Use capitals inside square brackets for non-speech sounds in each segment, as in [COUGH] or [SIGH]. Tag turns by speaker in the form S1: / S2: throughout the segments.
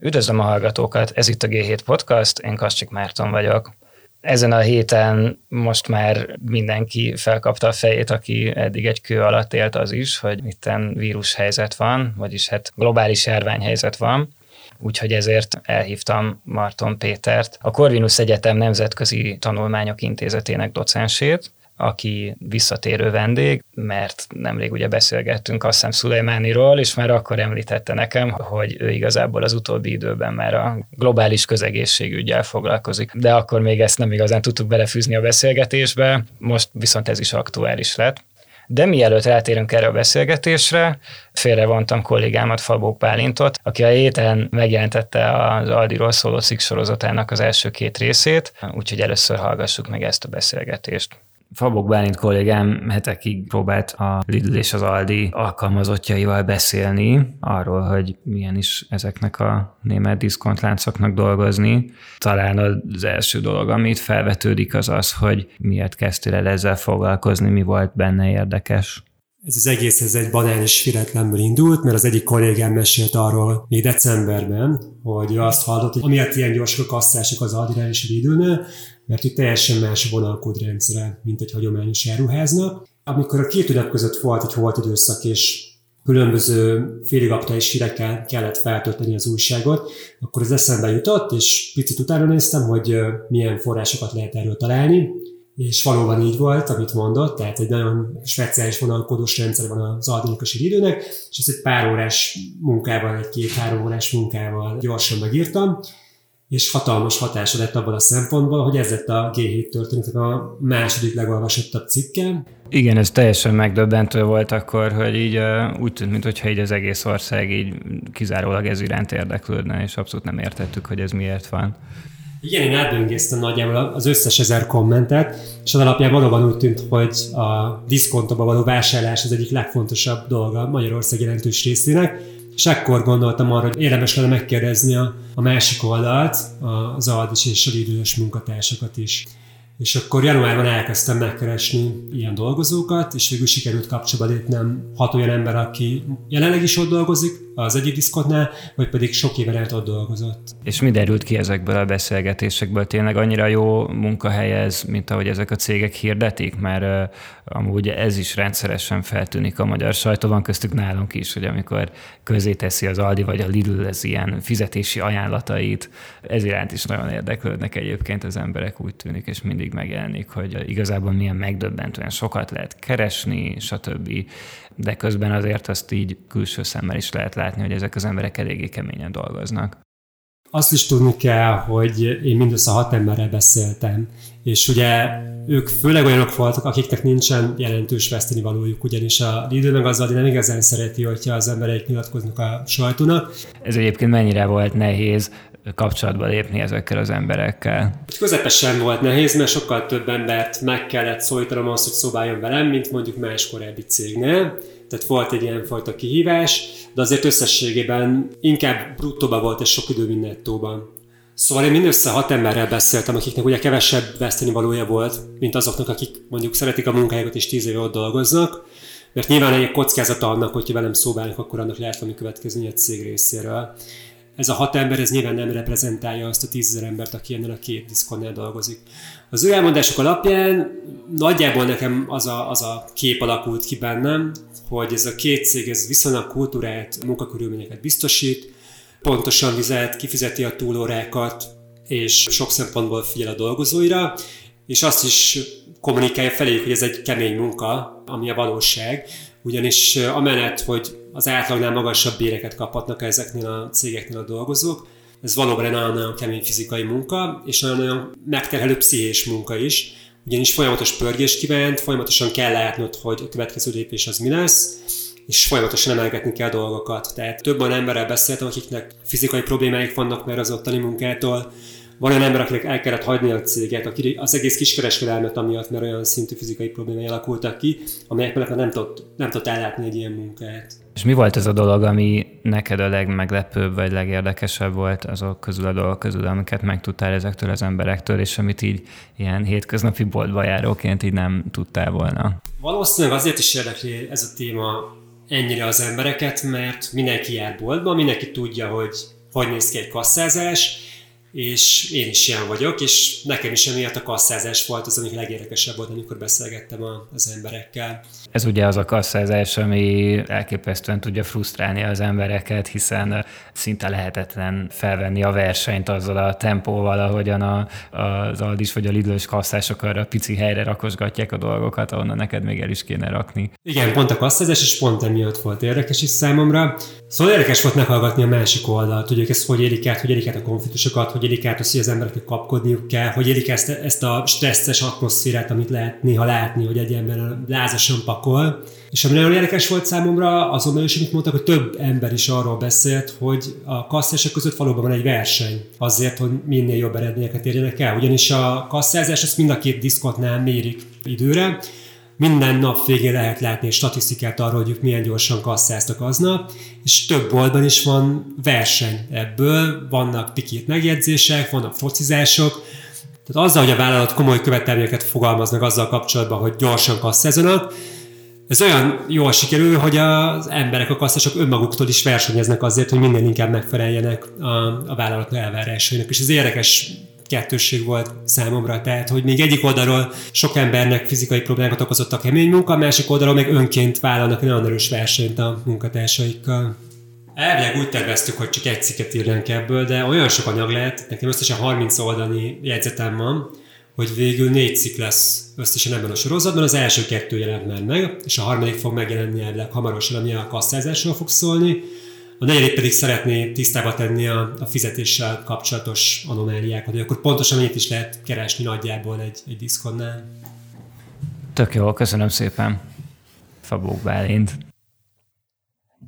S1: Üdvözlöm a hallgatókat, ez itt a G7 Podcast, én Kassik Márton vagyok. Ezen a héten most már mindenki felkapta a fejét, aki eddig egy kő alatt élt az is, hogy itten vírushelyzet van, vagyis hát globális járványhelyzet van. Úgyhogy ezért elhívtam Marton Pétert, a Corvinus Egyetem Nemzetközi Tanulmányok Intézetének docensét, aki visszatérő vendég, mert nemrég ugye beszélgettünk azt hiszem Szulejmániról, és már akkor említette nekem, hogy ő igazából az utóbbi időben már a globális közegészségügyel foglalkozik. De akkor még ezt nem igazán tudtuk belefűzni a beszélgetésbe, most viszont ez is aktuális lett. De mielőtt rátérünk erre a beszélgetésre, félrevontam kollégámat, Fabók Pálintot, aki a héten megjelentette az Aldiról szóló sorozatának az első két részét, úgyhogy először hallgassuk meg ezt a beszélgetést. Fabok Bálint kollégám hetekig próbált a Lidl és az Aldi alkalmazottjaival beszélni arról, hogy milyen is ezeknek a német diszkontláncoknak dolgozni. Talán az első dolog, amit felvetődik, az az, hogy miért kezdtél el ezzel foglalkozni, mi volt benne érdekes.
S2: Ez az egész ez egy banális firetlenből indult, mert az egyik kollégám mesélt arról még decemberben, hogy azt hallott, hogy amiatt ilyen gyorsak a kasszások az Aldinál és a mert itt teljesen más a vonalkódrendszere, mint egy hagyományos áruháznak. Amikor a két ünnep között volt egy volt időszak, és különböző félig aktuális hírekkel kellett feltölteni az újságot, akkor ez eszembe jutott, és picit utána néztem, hogy milyen forrásokat lehet erről találni, és valóban így volt, amit mondott, tehát egy nagyon speciális vonalkódós rendszer van az aldinikosi időnek, és ezt egy pár órás munkával, egy két-három órás munkával gyorsan megírtam, és hatalmas hatása lett abban a szempontból, hogy ez lett a G7 történetek a második legolvasottabb cikke.
S1: Igen, ez teljesen megdöbbentő volt akkor, hogy így úgy tűnt, mintha így az egész ország így kizárólag ez iránt érdeklődne, és abszolút nem értettük, hogy ez miért van.
S2: Igen, én átböngésztem nagyjából az összes ezer kommentet, és az alapján valóban úgy tűnt, hogy a diszkontóba való vásárlás az egyik legfontosabb dolga Magyarország jelentős részének, és ekkor gondoltam arra, hogy érdemes lenne megkérdezni a, a másik oldalt, az Aldis és a idős munkatársakat is. És akkor januárban elkezdtem megkeresni ilyen dolgozókat, és végül sikerült kapcsolatba lépnem hat olyan ember, aki jelenleg is ott dolgozik, az egyik diszkotnál, vagy pedig sok éven át ott dolgozott.
S1: És mi derült ki ezekből a beszélgetésekből? Tényleg annyira jó munkahely ez, mint ahogy ezek a cégek hirdetik? Mert uh, amúgy ez is rendszeresen feltűnik a magyar sajtóban, köztük nálunk is, hogy amikor közé teszi az Aldi vagy a Lidl az ilyen fizetési ajánlatait, ez iránt is nagyon érdeklődnek egyébként az emberek, úgy tűnik, és mindig megjelenik, hogy igazából milyen megdöbbentően sokat lehet keresni, stb de közben azért azt így külső szemmel is lehet látni, hogy ezek az emberek eléggé keményen dolgoznak.
S2: Azt is tudni kell, hogy én mindössze hat emberrel beszéltem, és ugye ők főleg olyanok voltak, akiknek nincsen jelentős veszteni valójuk, ugyanis a Lidl meg az nem igazán szereti, hogyha az emberek nyilatkoznak a sajtónak.
S1: Ez egyébként mennyire volt nehéz kapcsolatba lépni ezekkel az emberekkel?
S2: Közepesen volt nehéz, mert sokkal több embert meg kellett szólítanom azt, hogy szobáljon velem, mint mondjuk más korábbi cégnél. Tehát volt egy ilyen fajta kihívás, de azért összességében inkább bruttóban volt és sok idő, mint nettóban. Szóval én mindössze hat emberrel beszéltem, akiknek ugye kevesebb veszteni valója volt, mint azoknak, akik mondjuk szeretik a munkájukat és tíz éve ott dolgoznak, mert nyilván egy kockázata annak, hogyha velem szóbálnak, akkor annak lehet valami következni a cég részéről ez a hat ember, ez nyilván nem reprezentálja azt a tízezer embert, aki ennél a két diszkonnál dolgozik. Az ő elmondások alapján nagyjából nekem az a, az a kép alakult ki bennem, hogy ez a két cég ez viszonylag kultúrát, munkakörülményeket biztosít, pontosan vizet, kifizeti a túlórákat, és sok szempontból figyel a dolgozóira, és azt is kommunikálja feléjük, hogy ez egy kemény munka, ami a valóság, ugyanis amellett, hogy az átlagnál magasabb béreket kaphatnak ezeknél a cégeknél a dolgozók. Ez valóban egy nagyon-nagyon kemény fizikai munka, és nagyon-nagyon megterhelő pszichés munka is, ugyanis folyamatos pörgés kívánt, folyamatosan kell látnod, hogy a következő lépés az mi lesz, és folyamatosan emelgetni kell dolgokat. Tehát több olyan emberrel beszéltem, akiknek fizikai problémáik vannak már az ottani munkától, van olyan ember, akinek el kellett hagyni a céget, az egész kiskereskedelmet amiatt, mert olyan szintű fizikai problémái alakultak ki, amelyek mellett nem tudott, nem tudott ellátni egy ilyen munkát.
S1: És mi volt ez a dolog, ami neked a legmeglepőbb vagy legérdekesebb volt azok közül a dolgok közül, amiket megtudtál ezektől az emberektől, és amit így ilyen hétköznapi boltba járóként így nem tudtál volna?
S2: Valószínűleg azért is érdekli ez a téma ennyire az embereket, mert mindenki jár boltba, mindenki tudja, hogy hogy néz ki egy kasszázás, és én is ilyen vagyok, és nekem is emiatt a kasszázás volt az, ami legérdekesebb volt, amikor beszélgettem az emberekkel.
S1: Ez ugye az a kasszázás, ami elképesztően tudja frusztrálni az embereket, hiszen szinte lehetetlen felvenni a versenyt azzal a tempóval, ahogyan a, az Aldis vagy a Lidlős kasszások arra pici helyre rakosgatják a dolgokat, ahonnan neked még el is kéne rakni.
S2: Igen, pont a kasszázás, és pont emiatt volt érdekes is számomra. Szóval érdekes volt meghallgatni a másik oldalt, hogy ők ezt hogy élik át, hogy élik át a konfliktusokat, hogy élik át azt, hogy az embereknek kapkodniuk kell, hogy élik ezt, ezt a stresszes atmoszférát, amit lehet néha látni, hogy egy ember lázasan pakol. És ami nagyon érdekes volt számomra, azon is, amit mondtak, hogy több ember is arról beszélt, hogy a kasszások között valóban van egy verseny azért, hogy minél jobb eredményeket érjenek el. Ugyanis a kasszázás azt mind a két diszkotnál mérik időre, minden nap végén lehet látni egy statisztikát arról, hogy ők milyen gyorsan kasszáztak aznap, és több boltban is van verseny ebből, vannak pikét megjegyzések, vannak focizások, tehát azzal, hogy a vállalat komoly követelményeket fogalmaznak azzal kapcsolatban, hogy gyorsan kasszázzanak, ez olyan jól sikerül, hogy az emberek, a kasszások önmaguktól is versenyeznek azért, hogy minél inkább megfeleljenek a, a vállalat elvárásainak. És ez érdekes kettősség volt számomra, tehát hogy még egyik oldalról sok embernek fizikai problémákat okozott a kemény munka, a másik oldalról meg önként vállalnak nagyon erős versenyt a munkatársaikkal. Elvileg úgy terveztük, hogy csak egy cikket írnánk ebből, de olyan sok anyag lehet, nekem összesen 30 oldalnyi jegyzetem van, hogy végül négy cikk lesz összesen ebben a sorozatban. Az első kettő jelent már meg, és a harmadik fog megjelenni elvileg hamarosan, ami a kasszázásról fog szólni. A negyedik pedig szeretné tisztába tenni a, a fizetéssel kapcsolatos anomáliákat, hogy akkor pontosan mennyit is lehet keresni nagyjából egy, egy diszkonnál.
S1: Tök jó, köszönöm szépen. Fabók Bálint.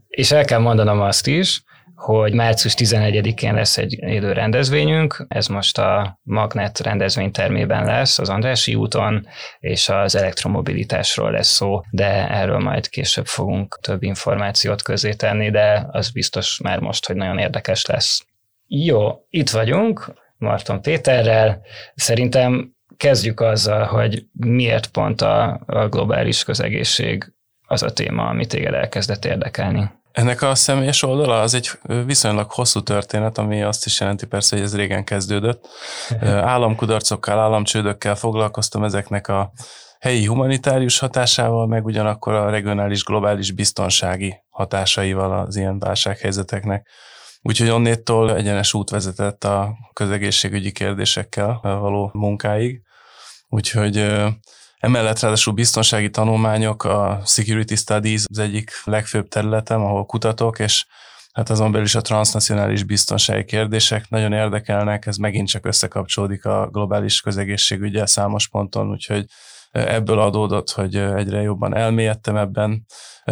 S1: És el kell mondanom azt is, hogy március 11-én lesz egy élő rendezvényünk, ez most a Magnet rendezvénytermében lesz az Andrási úton, és az elektromobilitásról lesz szó, de erről majd később fogunk több információt közé tenni, de az biztos már most, hogy nagyon érdekes lesz. Jó, itt vagyunk, Marton Péterrel. Szerintem kezdjük azzal, hogy miért pont a, a globális közegészség az a téma, ami téged elkezdett érdekelni.
S3: Ennek a személyes oldala az egy viszonylag hosszú történet, ami azt is jelenti persze, hogy ez régen kezdődött. Államkudarcokkal, államcsődökkel foglalkoztam ezeknek a helyi humanitárius hatásával, meg ugyanakkor a regionális, globális biztonsági hatásaival az ilyen válsághelyzeteknek. Úgyhogy onnétól egyenes út vezetett a közegészségügyi kérdésekkel való munkáig. Úgyhogy Emellett ráadásul biztonsági tanulmányok, a Security Studies az egyik legfőbb területem, ahol kutatok, és hát azon belül is a transnacionális biztonsági kérdések nagyon érdekelnek, ez megint csak összekapcsolódik a globális közegészségügyel számos ponton, úgyhogy ebből adódott, hogy egyre jobban elmélyedtem ebben.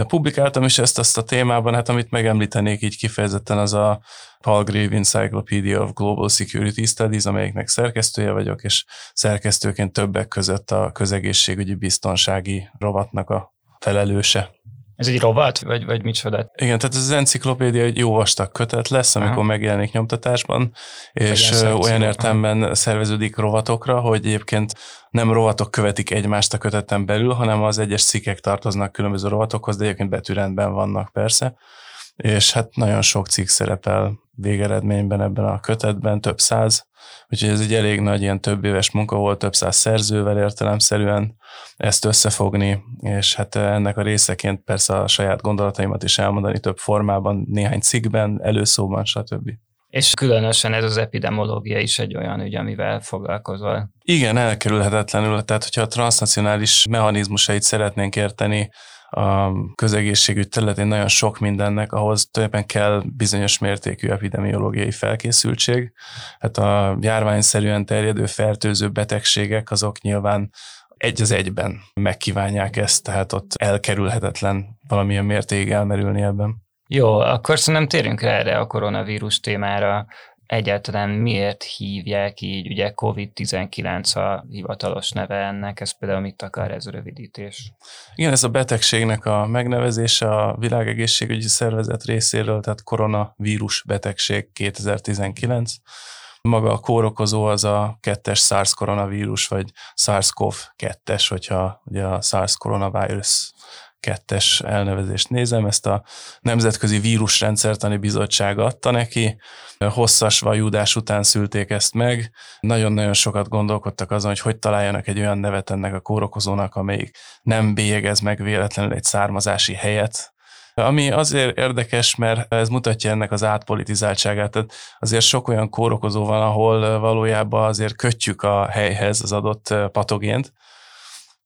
S3: Publikáltam is ezt azt a témában, hát amit megemlítenék így kifejezetten az a Palgrave Encyclopedia of Global Security Studies, amelyiknek szerkesztője vagyok, és szerkesztőként többek között a közegészségügyi biztonsági rovatnak a felelőse.
S1: Ez egy rovat, vagy, vagy micsoda?
S3: Igen, tehát ez az enciklopédia egy jó vastag kötet lesz, amikor Aha. megjelenik nyomtatásban, és olyan értelemben szerveződik rovatokra, hogy egyébként nem rovatok követik egymást a köteten belül, hanem az egyes cikkek tartoznak különböző rovatokhoz, de egyébként betűrendben vannak persze és hát nagyon sok cikk szerepel végeredményben ebben a kötetben, több száz, úgyhogy ez egy elég nagy ilyen több éves munka volt, több száz szerzővel értelemszerűen ezt összefogni, és hát ennek a részeként persze a saját gondolataimat is elmondani több formában, néhány cikkben, előszóban, stb.
S1: És különösen ez az epidemiológia is egy olyan ügy, amivel foglalkozol.
S3: Igen, elkerülhetetlenül. Tehát, hogyha a transnacionális mechanizmusait szeretnénk érteni, a közegészségügy területén nagyon sok mindennek, ahhoz tulajdonképpen kell bizonyos mértékű epidemiológiai felkészültség. Hát a járványszerűen terjedő fertőző betegségek azok nyilván egy az egyben megkívánják ezt, tehát ott elkerülhetetlen valamilyen mértékig elmerülni ebben.
S1: Jó, akkor szerintem térjünk rá erre a koronavírus témára egyáltalán miért hívják így, ugye COVID-19 a hivatalos neve ennek, ez például mit akar ez a rövidítés?
S3: Igen, ez a betegségnek a megnevezése a Világegészségügyi Szervezet részéről, tehát koronavírus betegség 2019. Maga a kórokozó az a kettes SARS koronavírus, vagy SARS-CoV-2-es, hogyha ugye a SARS koronavírus kettes elnevezést nézem, ezt a Nemzetközi Vírusrendszertani Bizottság adta neki, hosszas vajúdás után szülték ezt meg, nagyon-nagyon sokat gondolkodtak azon, hogy hogy találjanak egy olyan nevet ennek a kórokozónak, amelyik nem bélyegez meg véletlenül egy származási helyet, ami azért érdekes, mert ez mutatja ennek az átpolitizáltságát. Tehát azért sok olyan kórokozó van, ahol valójában azért kötjük a helyhez az adott patogént,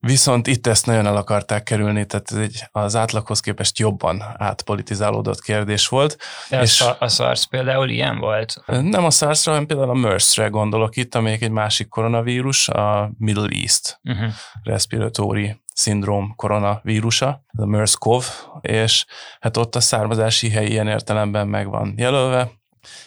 S3: Viszont itt ezt nagyon el akarták kerülni, tehát ez egy az átlaghoz képest jobban átpolitizálódott kérdés volt.
S1: De és a, a SARS például ilyen volt?
S3: Nem a SARS-ra, hanem például a MERS-re gondolok itt, amelyik egy másik koronavírus, a Middle East uh-huh. Respiratory szindróm koronavírusa, a MERS-CoV, és hát ott a származási hely ilyen értelemben meg van jelölve,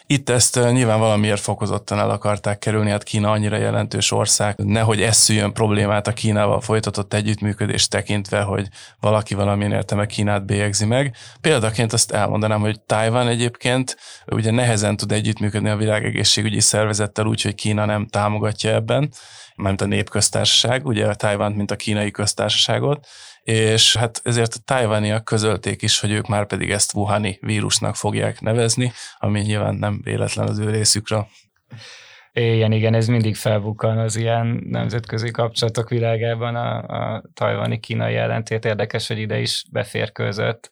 S3: itt ezt nyilván valamiért fokozottan el akarták kerülni, hát Kína annyira jelentős ország, nehogy ez szüljön problémát a Kínával folytatott együttműködést tekintve, hogy valaki valamilyen értelme Kínát bélyegzi meg. Példaként azt elmondanám, hogy Tájvan egyébként ugye nehezen tud együttműködni a világegészségügyi szervezettel úgy, hogy Kína nem támogatja ebben, mert a népköztársaság, ugye a Tájvánt, mint a kínai köztársaságot, és hát ezért a tájvániak közölték is, hogy ők már pedig ezt Wuhani vírusnak fogják nevezni, ami nyilván nem véletlen az ő részükre.
S1: Igen, igen, ez mindig felbukkan az ilyen nemzetközi kapcsolatok világában a, a tajvani kínai ellentét. Érdekes, hogy ide is beférkőzött.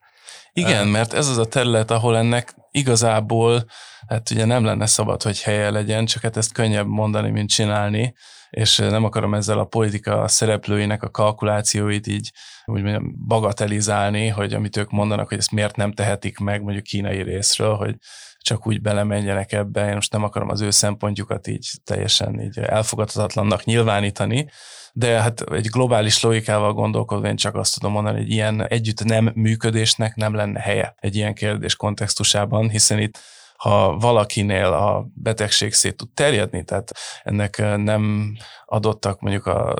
S3: Igen, mert ez az a terület, ahol ennek igazából, hát ugye nem lenne szabad, hogy helye legyen, csak hát ezt könnyebb mondani, mint csinálni, és nem akarom ezzel a politika szereplőinek a kalkulációit így úgy mondjam, bagatelizálni, hogy amit ők mondanak, hogy ezt miért nem tehetik meg mondjuk kínai részről, hogy csak úgy belemenjenek ebbe. Én most nem akarom az ő szempontjukat így teljesen így elfogadhatatlannak nyilvánítani, de hát egy globális logikával gondolkodva én csak azt tudom mondani, hogy ilyen együtt nem működésnek nem lenne helye egy ilyen kérdés kontextusában, hiszen itt ha valakinél a betegség szét tud terjedni, tehát ennek nem adottak mondjuk az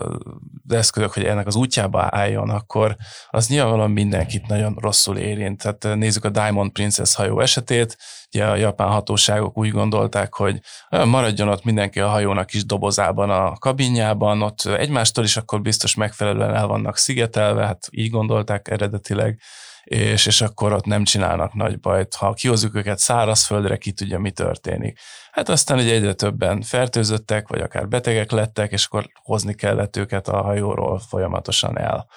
S3: eszközök, hogy ennek az útjába álljon, akkor az nyilvánvalóan mindenkit nagyon rosszul érint. Tehát nézzük a Diamond Princess hajó esetét, ugye a japán hatóságok úgy gondolták, hogy maradjon ott mindenki a hajónak is dobozában a kabinjában, ott egymástól is akkor biztos megfelelően el vannak szigetelve, hát így gondolták eredetileg, és, és akkor ott nem csinálnak nagy bajt. Ha kihozzuk őket szárazföldre, ki tudja, mi történik. Hát aztán egy egyre többen fertőzöttek, vagy akár betegek lettek, és akkor hozni kellett őket a hajóról folyamatosan el.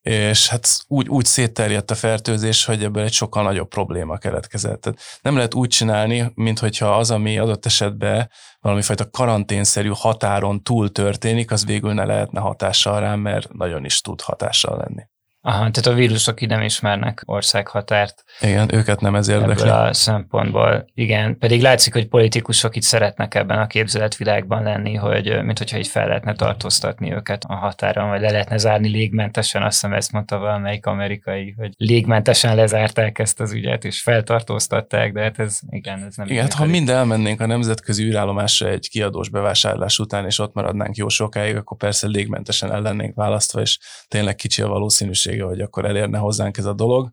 S3: És hát úgy, úgy szétterjedt a fertőzés, hogy ebből egy sokkal nagyobb probléma keletkezett. Tehát nem lehet úgy csinálni, mint hogyha az, ami adott esetben valami fajta karanténszerű határon túl történik, az végül ne lehetne hatással rám, mert nagyon is tud hatással lenni.
S1: Aha, tehát a vírusok így nem ismernek országhatárt.
S3: Igen, őket nem ez érdekli.
S1: Ebből a szempontból, igen. Pedig látszik, hogy politikusok itt szeretnek ebben a képzeletvilágban lenni, hogy mint hogyha így fel lehetne tartóztatni őket a határon, vagy le lehetne zárni légmentesen, azt hiszem ezt mondta valamelyik amerikai, hogy légmentesen lezárták ezt az ügyet, és feltartóztatták, de hát ez igen, ez nem.
S3: Igen, hát ha mind elmennénk a nemzetközi űrállomásra egy kiadós bevásárlás után, és ott maradnánk jó sokáig, akkor persze légmentesen el lennénk választva, és tényleg kicsi a valószínűség lehetősége, hogy akkor elérne hozzánk ez a dolog,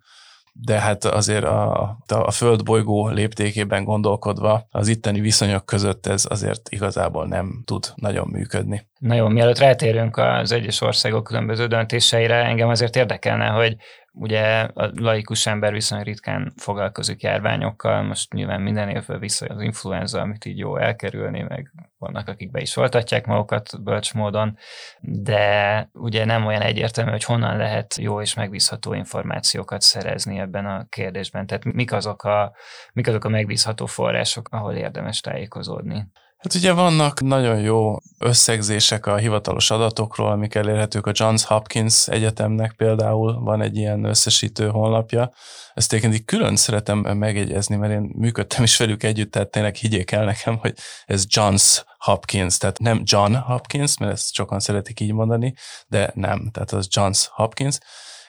S3: de hát azért a, a földbolygó léptékében gondolkodva az itteni viszonyok között ez azért igazából nem tud nagyon működni.
S1: Na jó, mielőtt rátérünk az egyes országok különböző döntéseire, engem azért érdekelne, hogy Ugye a laikus ember viszonylag ritkán foglalkozik járványokkal, most nyilván minden évben vissza az influenza, amit így jó elkerülni, meg vannak, akik be is oltatják magukat bölcs módon, de ugye nem olyan egyértelmű, hogy honnan lehet jó és megbízható információkat szerezni ebben a kérdésben. Tehát mik azok a, mik azok a megbízható források, ahol érdemes tájékozódni?
S3: Hát ugye vannak nagyon jó összegzések a hivatalos adatokról, amik elérhetők a Johns Hopkins Egyetemnek például, van egy ilyen összesítő honlapja. Ezt egyébként külön szeretem megjegyezni, mert én működtem is velük együtt, tehát tényleg higgyék el nekem, hogy ez Johns Hopkins, tehát nem John Hopkins, mert ezt sokan szeretik így mondani, de nem, tehát az Johns Hopkins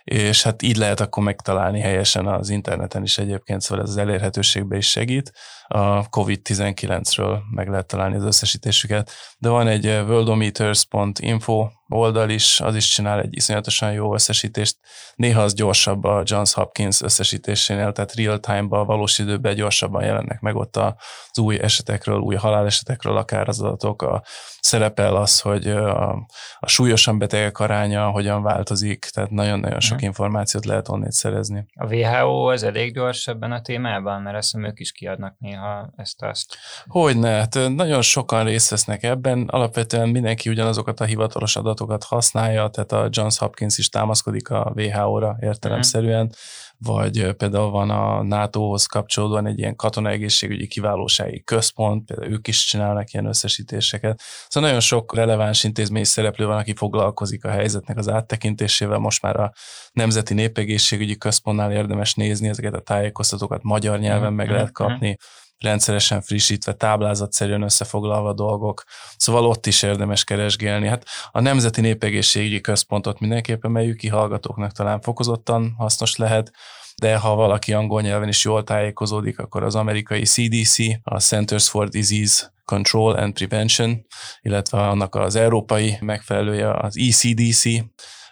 S3: és hát így lehet akkor megtalálni helyesen az interneten is egyébként, szóval ez az elérhetőségbe is segít. A COVID-19-ről meg lehet találni az összesítésüket, de van egy worldometers.info oldal is, az is csinál egy iszonyatosan jó összesítést. Néha az gyorsabb a Johns Hopkins összesítésénél, tehát real-time-ban, valós időben gyorsabban jelennek meg ott az új esetekről, új halálesetekről akár az adatok. A, szerepel az, hogy a, a súlyosan betegek aránya hogyan változik, tehát nagyon-nagyon sok mhm. információt lehet onnét szerezni.
S1: A WHO az elég gyors ebben a témában, mert azt hiszem ők is kiadnak néha ezt-azt.
S3: Hogyne, hát nagyon sokan részt vesznek ebben, alapvetően mindenki ugyanazokat a hivatalos adatokat használja, tehát a Johns Hopkins is támaszkodik a WHO-ra értelemszerűen, uh-huh vagy például van a NATO-hoz kapcsolódóan egy ilyen katonai egészségügyi kiválósági központ, például ők is csinálnak ilyen összesítéseket. Szóval nagyon sok releváns intézmény szereplő van, aki foglalkozik a helyzetnek az áttekintésével. Most már a Nemzeti Népegészségügyi Központnál érdemes nézni ezeket a tájékoztatókat magyar nyelven meg lehet mhm, mhm. kapni rendszeresen frissítve, táblázatszerűen összefoglalva dolgok, szóval ott is érdemes keresgélni. Hát a Nemzeti Népegészségügyi Központot mindenképpen melyük ki hallgatóknak talán fokozottan hasznos lehet, de ha valaki angol nyelven is jól tájékozódik, akkor az amerikai CDC, a Centers for Disease Control and Prevention, illetve annak az európai megfelelője az ECDC,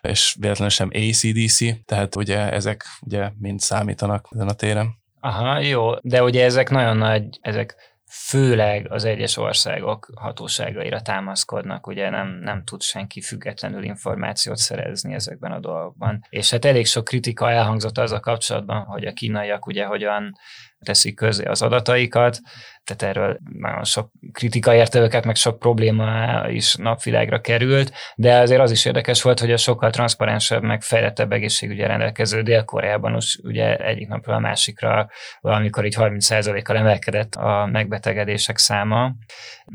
S3: és véletlenül sem ACDC, tehát ugye ezek ugye mind számítanak ezen a téren.
S1: Aha, jó, de ugye ezek nagyon nagy, ezek főleg az egyes országok hatóságaira támaszkodnak, ugye nem, nem tud senki függetlenül információt szerezni ezekben a dolgokban. És hát elég sok kritika elhangzott az a kapcsolatban, hogy a kínaiak ugye hogyan teszik közé az adataikat, tehát erről nagyon sok kritika érte őket, meg sok probléma is napvilágra került, de azért az is érdekes volt, hogy a sokkal transzparensebb, meg fejlettebb egészségügyi rendelkező Dél-Koreában is ugye egyik napról a másikra valamikor így 30%-kal emelkedett a megbetegedések száma,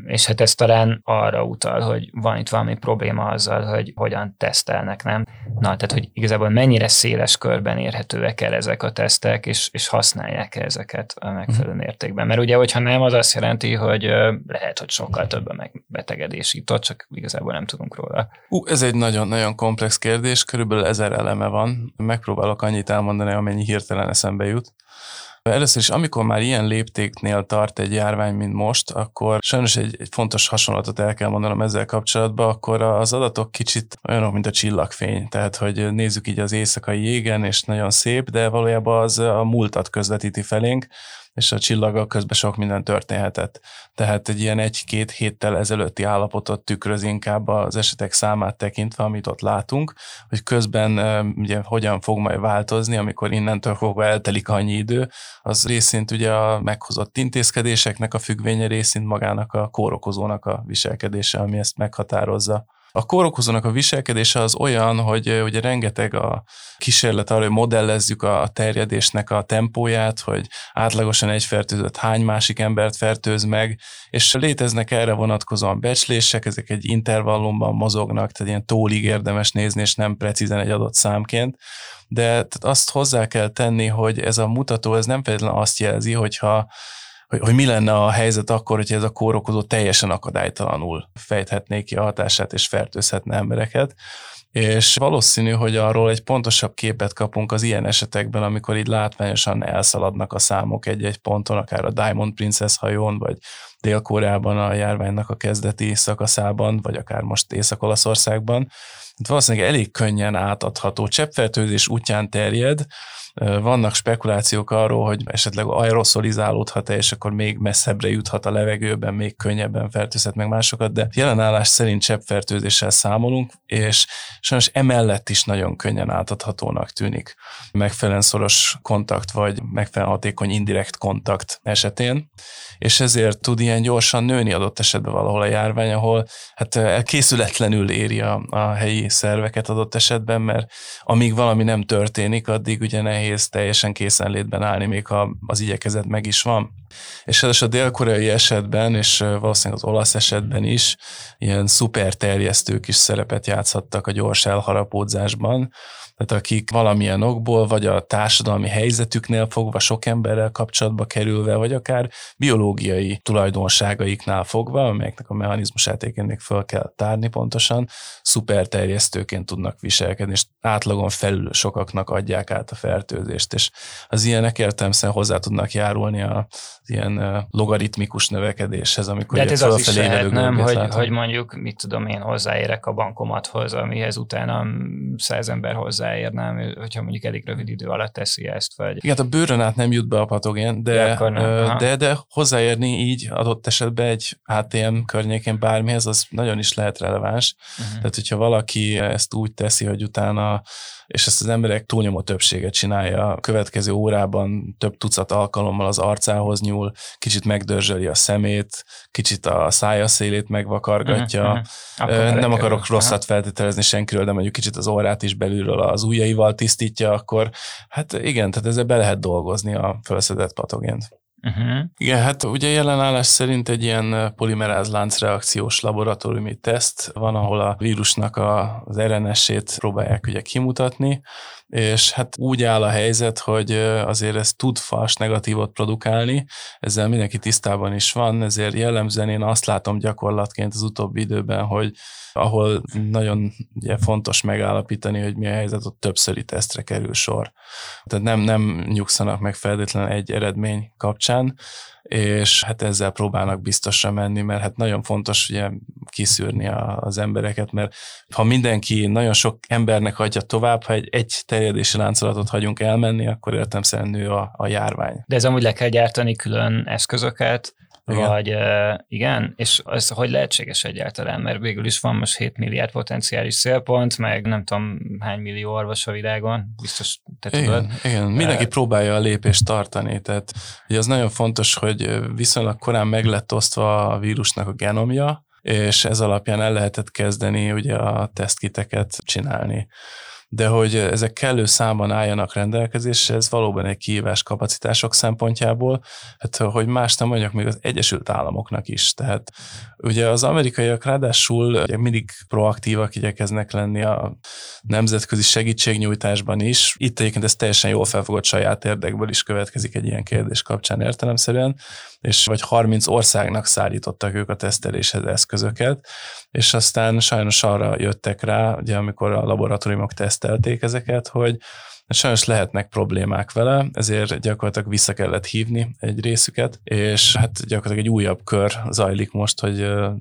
S1: és hát ez talán arra utal, hogy van itt valami probléma azzal, hogy hogyan tesztelnek, nem? Na, tehát hogy igazából mennyire széles körben érhetőek el ezek a tesztek, és, és használják ezeket a megfelelő mhm. mértékben. Mert ugye, hogyha nem, az azt jelenti, hogy lehet, hogy sokkal több a megbetegedés itt, csak igazából nem tudunk róla.
S3: Ú, ez egy nagyon-nagyon komplex kérdés, körülbelül ezer eleme van. Megpróbálok annyit elmondani, amennyi hirtelen eszembe jut. Először is, amikor már ilyen léptéknél tart egy járvány, mint most, akkor sajnos egy, egy fontos hasonlatot el kell mondanom ezzel kapcsolatban, akkor az adatok kicsit olyanok, mint a csillagfény. Tehát, hogy nézzük így az éjszakai jégen, és nagyon szép, de valójában az a múltat közvetíti felénk, és a csillaggal közben sok minden történhetett. Tehát egy ilyen egy-két héttel ezelőtti állapotot tükröz inkább az esetek számát tekintve, amit ott látunk, hogy közben ugye hogyan fog majd változni, amikor innentől fogva eltelik annyi idő, az részint ugye a meghozott intézkedéseknek a függvénye, részint magának a kórokozónak a viselkedése, ami ezt meghatározza. A kórokozónak a viselkedése az olyan, hogy ugye rengeteg a kísérlet arra, modellezzük a terjedésnek a tempóját, hogy átlagosan egy fertőzött hány másik embert fertőz meg, és léteznek erre vonatkozóan becslések, ezek egy intervallumban mozognak, tehát ilyen tólig érdemes nézni, és nem precízen egy adott számként, de azt hozzá kell tenni, hogy ez a mutató, ez nem feltétlenül azt jelzi, hogyha hogy, hogy mi lenne a helyzet akkor, hogyha ez a kórokozó teljesen akadálytalanul fejthetné ki a hatását és fertőzhetne embereket. És valószínű, hogy arról egy pontosabb képet kapunk az ilyen esetekben, amikor így látványosan elszaladnak a számok egy-egy ponton, akár a Diamond Princess hajón, vagy Dél-Koreában a járványnak a kezdeti szakaszában, vagy akár most Észak-Olaszországban. Valószínűleg elég könnyen átadható cseppfertőzés útján terjed, vannak spekulációk arról, hogy esetleg aeroszolizálódhat-e, és akkor még messzebbre juthat a levegőben, még könnyebben fertőzhet meg másokat, de jelenállás szerint cseppfertőzéssel számolunk, és sajnos emellett is nagyon könnyen átadhatónak tűnik. Megfelelően szoros kontakt, vagy megfelelően hatékony indirekt kontakt esetén, és ezért tud ilyen gyorsan nőni adott esetben valahol a járvány, ahol hát készületlenül éri a, a helyi szerveket adott esetben, mert amíg valami nem történik, addig ugye nehéz teljesen készenlétben állni, még ha az igyekezet meg is van. És ez a dél-koreai esetben, és valószínűleg az olasz esetben is ilyen szuper terjesztők is szerepet játszhattak a gyors elharapódzásban, tehát akik valamilyen okból, vagy a társadalmi helyzetüknél fogva sok emberrel kapcsolatba kerülve, vagy akár biológiai tulajdonságaiknál fogva, amelyeknek a mechanizmusát egyébként még föl kell tárni pontosan, szuper terjesztőként tudnak viselkedni, és átlagon felül sokaknak adják át a fertőzést, és az ilyenek értelmesen hozzá tudnak járulni az ilyen logaritmikus növekedéshez, amikor
S1: De hát ez az is lehet, nem, hogy, hogy mondjuk, mit tudom én, hozzáérek a bankomathoz, amihez utána száz ember hozzáérnám, hogyha mondjuk elég rövid idő alatt teszi ezt, vagy...
S3: Igen, hát a bőrön át nem jut be a patogén, de, de, de, de hozzáérni így adott esetben egy ATM környékén bármihez, az nagyon is lehet releváns. Uh-huh. Tehát, hogyha valaki ezt úgy teszi, hogy utána és ezt az emberek túlnyomó többsége csinálja. A következő órában több tucat alkalommal az arcához nyúl, kicsit megdörzsöli a szemét, kicsit a szája szélét megvakargatja. Uh-huh, uh-huh. Nem akarok rosszat feltételezni senkiről, de mondjuk kicsit az orrát is belülről az ujjaival tisztítja, akkor hát igen, tehát ezzel be lehet dolgozni a felszedett patogént. Uh-huh. Igen, hát ugye jelenállás szerint egy ilyen polimeráz láncreakciós laboratóriumi teszt van, ahol a vírusnak az RNS-ét próbálják ugye kimutatni, és hát úgy áll a helyzet, hogy azért ez tud fals negatívot produkálni, ezzel mindenki tisztában is van, ezért jellemzően én azt látom gyakorlatként az utóbbi időben, hogy ahol nagyon ugye, fontos megállapítani, hogy mi a helyzet, ott többszöri tesztre kerül sor. Tehát nem, nem nyugszanak meg feltétlenül egy eredmény kapcsán, és hát ezzel próbálnak biztosra menni, mert hát nagyon fontos ugye kiszűrni a, az embereket, mert ha mindenki nagyon sok embernek adja tovább, ha egy, egy terjedési láncolatot hagyunk elmenni, akkor értem nő a, a járvány.
S1: De ez amúgy le kell gyártani külön eszközöket, igen. Vagy uh, igen, és ez hogy lehetséges egyáltalán, mert végül is van most 7 milliárd potenciális szélpont, meg nem tudom hány millió orvos a világon, biztos te
S3: igen,
S1: tudod.
S3: Igen, mindenki uh, próbálja a lépést tartani, tehát ugye az nagyon fontos, hogy viszonylag korán meg lett osztva a vírusnak a genomja, és ez alapján el lehetett kezdeni ugye a tesztkiteket csinálni de hogy ezek kellő számban álljanak rendelkezésre, ez valóban egy kihívás kapacitások szempontjából, hát hogy más nem mondjak, még az Egyesült Államoknak is. Tehát ugye az amerikaiak ráadásul ugye mindig proaktívak igyekeznek lenni a nemzetközi segítségnyújtásban is. Itt egyébként ez teljesen jól felfogott saját érdekből is következik egy ilyen kérdés kapcsán értelemszerűen, és vagy 30 országnak szállítottak ők a teszteléshez eszközöket, és aztán sajnos arra jöttek rá, ugye amikor a laboratóriumok tesztelték ezeket, hogy sajnos lehetnek problémák vele, ezért gyakorlatilag vissza kellett hívni egy részüket, és hát gyakorlatilag egy újabb kör zajlik most, hogy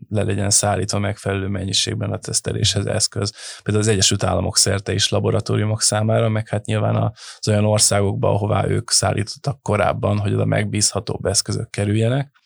S3: le legyen szállítva megfelelő mennyiségben a teszteléshez eszköz. Például az Egyesült Államok szerte is laboratóriumok számára, meg hát nyilván az olyan országokba, ahová ők szállítottak korábban, hogy oda megbízhatóbb eszközök kerüljenek.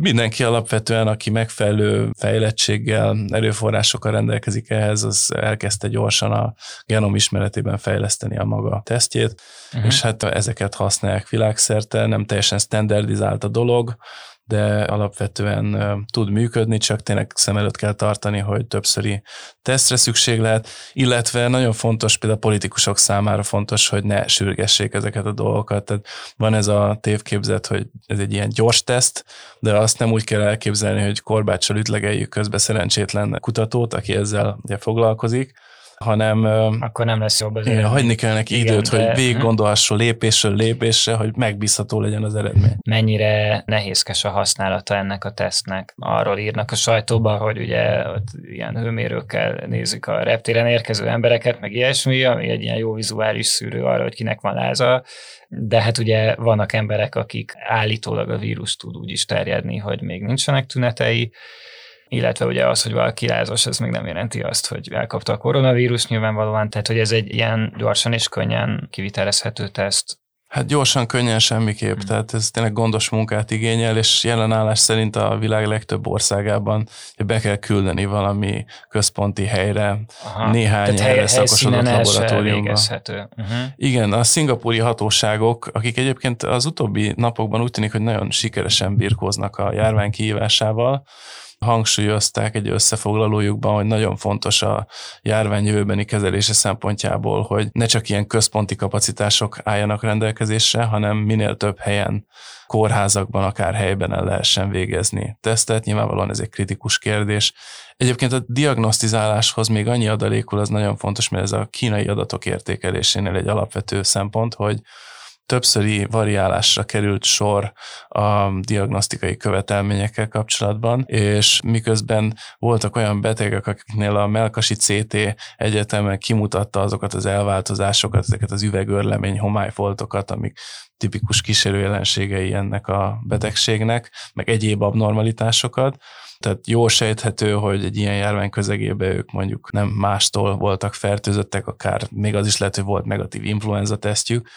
S3: Mindenki alapvetően, aki megfelelő fejlettséggel, erőforrásokkal rendelkezik ehhez, az elkezdte gyorsan a genom ismeretében fejleszteni a maga tesztjét, uh-huh. és hát ezeket használják világszerte, nem teljesen standardizált a dolog, de alapvetően tud működni, csak tényleg szem előtt kell tartani, hogy többszöri tesztre szükség lehet, illetve nagyon fontos, például a politikusok számára fontos, hogy ne sürgessék ezeket a dolgokat. Tehát van ez a tévképzet, hogy ez egy ilyen gyors teszt, de azt nem úgy kell elképzelni, hogy korbáccsal ütlegeljük közben szerencsétlen kutatót, aki ezzel ugye foglalkozik, hanem
S1: akkor nem lesz jobb az
S3: igen, hagyni kell neki igen, időt, de... hogy végig gondolhasson lépésről lépésre, hogy megbízható legyen az eredmény.
S1: Mennyire nehézkes a használata ennek a tesztnek? Arról írnak a sajtóban, hogy ugye ott ilyen hőmérőkkel nézik a reptéren érkező embereket, meg ilyesmi, ami egy ilyen jó vizuális szűrő arra, hogy kinek van láza, de hát ugye vannak emberek, akik állítólag a vírus tud úgy is terjedni, hogy még nincsenek tünetei, illetve ugye az, hogy valaki lázas, ez még nem jelenti azt, hogy elkapta a koronavírus nyilvánvalóan, tehát hogy ez egy ilyen gyorsan és könnyen kivitelezhető teszt.
S3: Hát gyorsan, könnyen semmiképp, hmm. tehát ez tényleg gondos munkát igényel, és jelenállás szerint a világ legtöbb országában be kell küldeni valami központi helyre, Aha, néhány erre szakosodott laboratóriumba. Uh-huh. Igen, a szingapúri hatóságok, akik egyébként az utóbbi napokban úgy tűnik, hogy nagyon sikeresen birkóznak a járvány kihívásával, hangsúlyozták egy összefoglalójukban, hogy nagyon fontos a járvány jövőbeni kezelése szempontjából, hogy ne csak ilyen központi kapacitások álljanak rendelkezésre, hanem minél több helyen, kórházakban, akár helyben el lehessen végezni tesztet. Nyilvánvalóan ez egy kritikus kérdés. Egyébként a diagnosztizáláshoz még annyi adalékul, az nagyon fontos, mert ez a kínai adatok értékelésénél egy alapvető szempont, hogy többszöri variálásra került sor a diagnosztikai követelményekkel kapcsolatban, és miközben voltak olyan betegek, akiknél a melkasi CT egyetemen kimutatta azokat az elváltozásokat, ezeket az üvegörlemény homályfoltokat, amik tipikus kísérőjelenségei ennek a betegségnek, meg egyéb abnormalitásokat, tehát jól sejthető, hogy egy ilyen járvány közegében ők mondjuk nem mástól voltak fertőzöttek, akár még az is lehet, hogy volt negatív influenza tesztjük,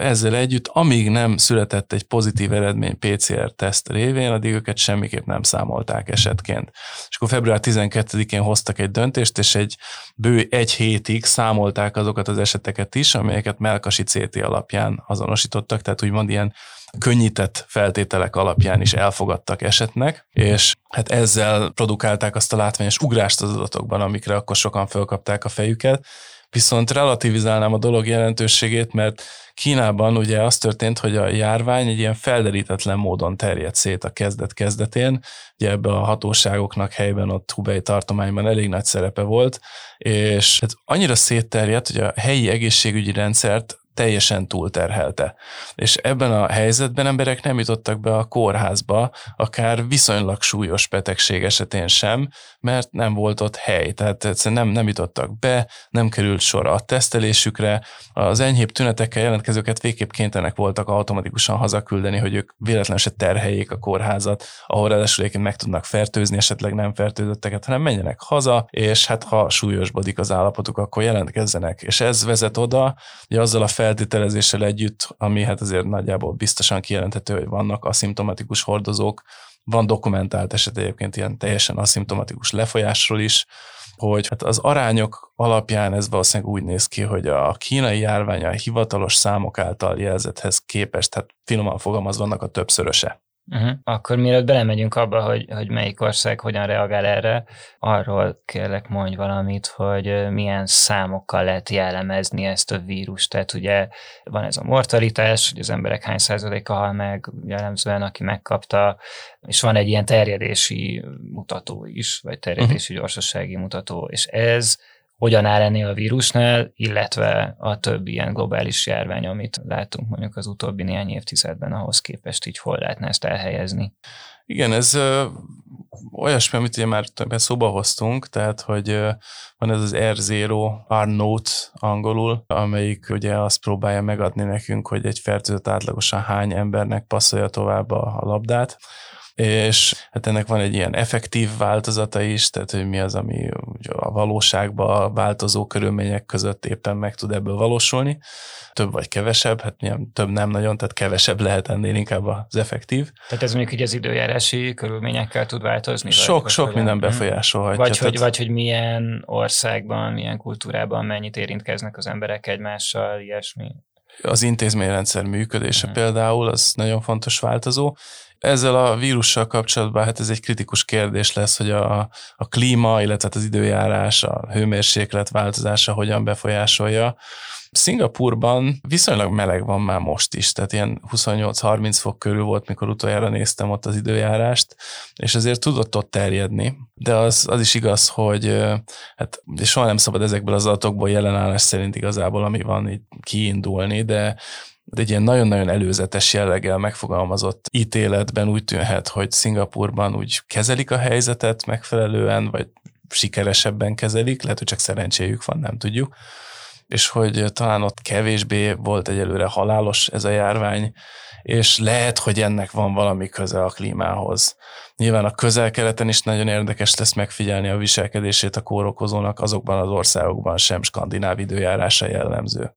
S3: ezzel együtt, amíg nem született egy pozitív eredmény PCR-teszt révén, addig őket semmiképp nem számolták esetként. És akkor február 12-én hoztak egy döntést, és egy bő egy hétig számolták azokat az eseteket is, amelyeket melkasi CT alapján azonosítottak, tehát úgymond ilyen könnyített feltételek alapján is elfogadtak esetnek, és hát ezzel produkálták azt a látványos ugrást az adatokban, amikre akkor sokan fölkapták a fejüket, Viszont relativizálnám a dolog jelentőségét, mert Kínában ugye az történt, hogy a járvány egy ilyen felderítetlen módon terjedt szét a kezdet-kezdetén. Ugye ebbe a hatóságoknak helyben ott Hubei tartományban elég nagy szerepe volt, és hát annyira szétterjedt, hogy a helyi egészségügyi rendszert teljesen túlterhelte. És ebben a helyzetben emberek nem jutottak be a kórházba, akár viszonylag súlyos betegség esetén sem, mert nem volt ott hely, tehát egyszerűen nem, nem jutottak be, nem került sor a tesztelésükre, az enyhébb tünetekkel jelentkezőket végképp kénytelenek voltak automatikusan hazaküldeni, hogy ők véletlenül se terheljék a kórházat, ahol ráadásul meg tudnak fertőzni, esetleg nem fertőzötteket, hanem menjenek haza, és hát ha súlyosbodik az állapotuk, akkor jelentkezzenek. És ez vezet oda, hogy azzal a feltételezéssel együtt, ami hát azért nagyjából biztosan kijelenthető, hogy vannak aszimptomatikus hordozók, van dokumentált eset egyébként ilyen teljesen aszimptomatikus lefolyásról is, hogy hát az arányok alapján ez valószínűleg úgy néz ki, hogy a kínai járvány a hivatalos számok által jelzethez képest, tehát finoman fogalmazva, vannak a többszöröse.
S1: Uh-huh. Akkor mielőtt belemegyünk abba, hogy, hogy melyik ország hogyan reagál erre, arról kérlek mondj valamit, hogy milyen számokkal lehet jellemezni ezt a vírust. Tehát ugye van ez a mortalitás, hogy az emberek hány százaléka hal meg jellemzően, aki megkapta, és van egy ilyen terjedési mutató is, vagy terjedési uh-huh. gyorsasági mutató, és ez hogyan áll ennél a vírusnál, illetve a többi ilyen globális járvány, amit látunk mondjuk az utóbbi néhány évtizedben, ahhoz képest így hol lehetne ezt elhelyezni.
S3: Igen, ez ö, olyasmi, amit ugye már többen szóba hoztunk, tehát, hogy ö, van ez az R0, R-Note angolul, amelyik ugye azt próbálja megadni nekünk, hogy egy fertőzött átlagosan hány embernek passzolja tovább a, a labdát és hát ennek van egy ilyen effektív változata is, tehát hogy mi az, ami a valóságban változó körülmények között éppen meg tud ebből valósulni. Több vagy kevesebb, hát milyen több nem nagyon, tehát kevesebb lehet ennél inkább az effektív.
S1: Tehát ez mondjuk így az időjárási körülményekkel tud változni?
S3: Sok, vagy, sok vagy minden befolyásolhatja.
S1: Vagy, tehát... hogy, vagy hogy milyen országban, milyen kultúrában mennyit érintkeznek az emberek egymással, ilyesmi?
S3: Az intézményrendszer működése hmm. például, az nagyon fontos változó, ezzel a vírussal kapcsolatban hát ez egy kritikus kérdés lesz, hogy a, a klíma, illetve hát az időjárás, a hőmérséklet változása hogyan befolyásolja. Szingapurban viszonylag meleg van már most is, tehát ilyen 28-30 fok körül volt, mikor utoljára néztem ott az időjárást, és azért tudott ott terjedni. De az, az is igaz, hogy hát soha nem szabad ezekből az adatokból jelenállás szerint igazából, ami van, így kiindulni, de de egy ilyen nagyon-nagyon előzetes jelleggel megfogalmazott ítéletben úgy tűnhet, hogy Szingapurban úgy kezelik a helyzetet megfelelően, vagy sikeresebben kezelik, lehet, hogy csak szerencséjük van, nem tudjuk, és hogy talán ott kevésbé volt egyelőre halálos ez a járvány, és lehet, hogy ennek van valami köze a klímához. Nyilván a közel-keleten is nagyon érdekes lesz megfigyelni a viselkedését a kórokozónak, azokban az országokban sem skandináv időjárása jellemző.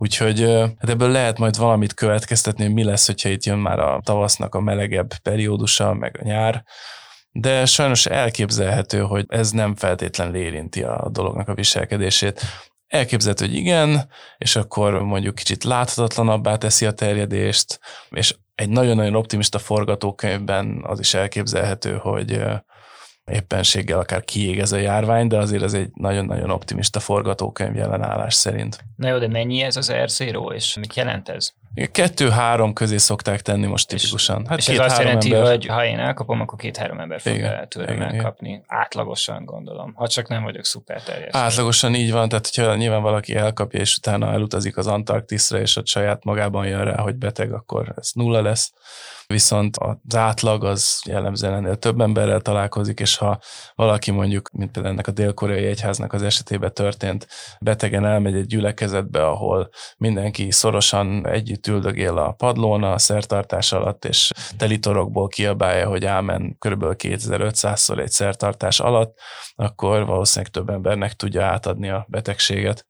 S3: Úgyhogy hát ebből lehet majd valamit következtetni, hogy mi lesz, hogyha itt jön már a tavasznak a melegebb periódusa, meg a nyár, de sajnos elképzelhető, hogy ez nem feltétlenül érinti a dolognak a viselkedését. Elképzelhető, hogy igen, és akkor mondjuk kicsit láthatatlanabbá teszi a terjedést, és egy nagyon-nagyon optimista forgatókönyvben az is elképzelhető, hogy éppenséggel akár kiég ez a járvány, de azért ez egy nagyon-nagyon optimista forgatókönyv jelenállás szerint.
S1: Na jó, de mennyi ez az R0, és mit jelent ez?
S3: Kettő-három közé szokták tenni most tipikusan.
S1: Hát és ez azt jelenti, ember... hogy ha én elkapom, akkor két-három ember fog el tőlem elkapni. Átlagosan gondolom. Ha csak nem vagyok szuper terjes.
S3: Átlagosan így van, tehát hogyha nyilván valaki elkapja, és utána elutazik az Antarktiszra, és ott saját magában jön rá, hogy beteg, akkor ez nulla lesz viszont az átlag az jellemzően ennél több emberrel találkozik, és ha valaki mondjuk, mint például ennek a dél-koreai egyháznak az esetében történt, betegen elmegy egy gyülekezetbe, ahol mindenki szorosan együtt üldögél a padlón a szertartás alatt, és telitorokból kiabálja, hogy ámen kb. 2500-szor egy szertartás alatt, akkor valószínűleg több embernek tudja átadni a betegséget.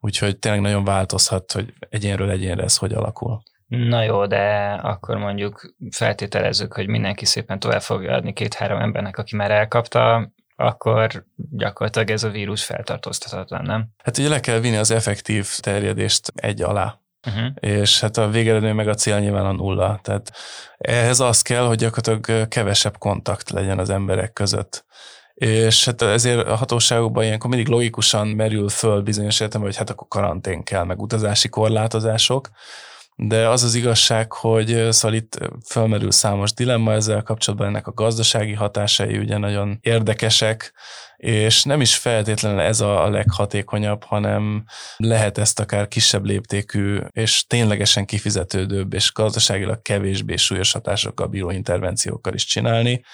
S3: Úgyhogy tényleg nagyon változhat, hogy egyénről egyénre ez hogy alakul.
S1: Na jó, de akkor mondjuk feltételezzük, hogy mindenki szépen tovább fogja adni két-három embernek, aki már elkapta, akkor gyakorlatilag ez a vírus feltartóztathatatlan, nem?
S3: Hát ugye le kell vinni az effektív terjedést egy alá. Uh-huh. És hát a végeredmény meg a cél nyilván a nulla. Tehát ehhez az kell, hogy gyakorlatilag kevesebb kontakt legyen az emberek között. És hát ezért a hatóságokban ilyenkor mindig logikusan merül föl bizonyos értelemben, hogy hát akkor karantén kell, meg utazási korlátozások, de az az igazság, hogy szóval itt fölmerül számos dilemma ezzel kapcsolatban, ennek a gazdasági hatásai ugye nagyon érdekesek, és nem is feltétlenül ez a leghatékonyabb, hanem lehet ezt akár kisebb léptékű, és ténylegesen kifizetődőbb, és gazdaságilag kevésbé súlyos hatásokkal bíró intervenciókkal is csinálni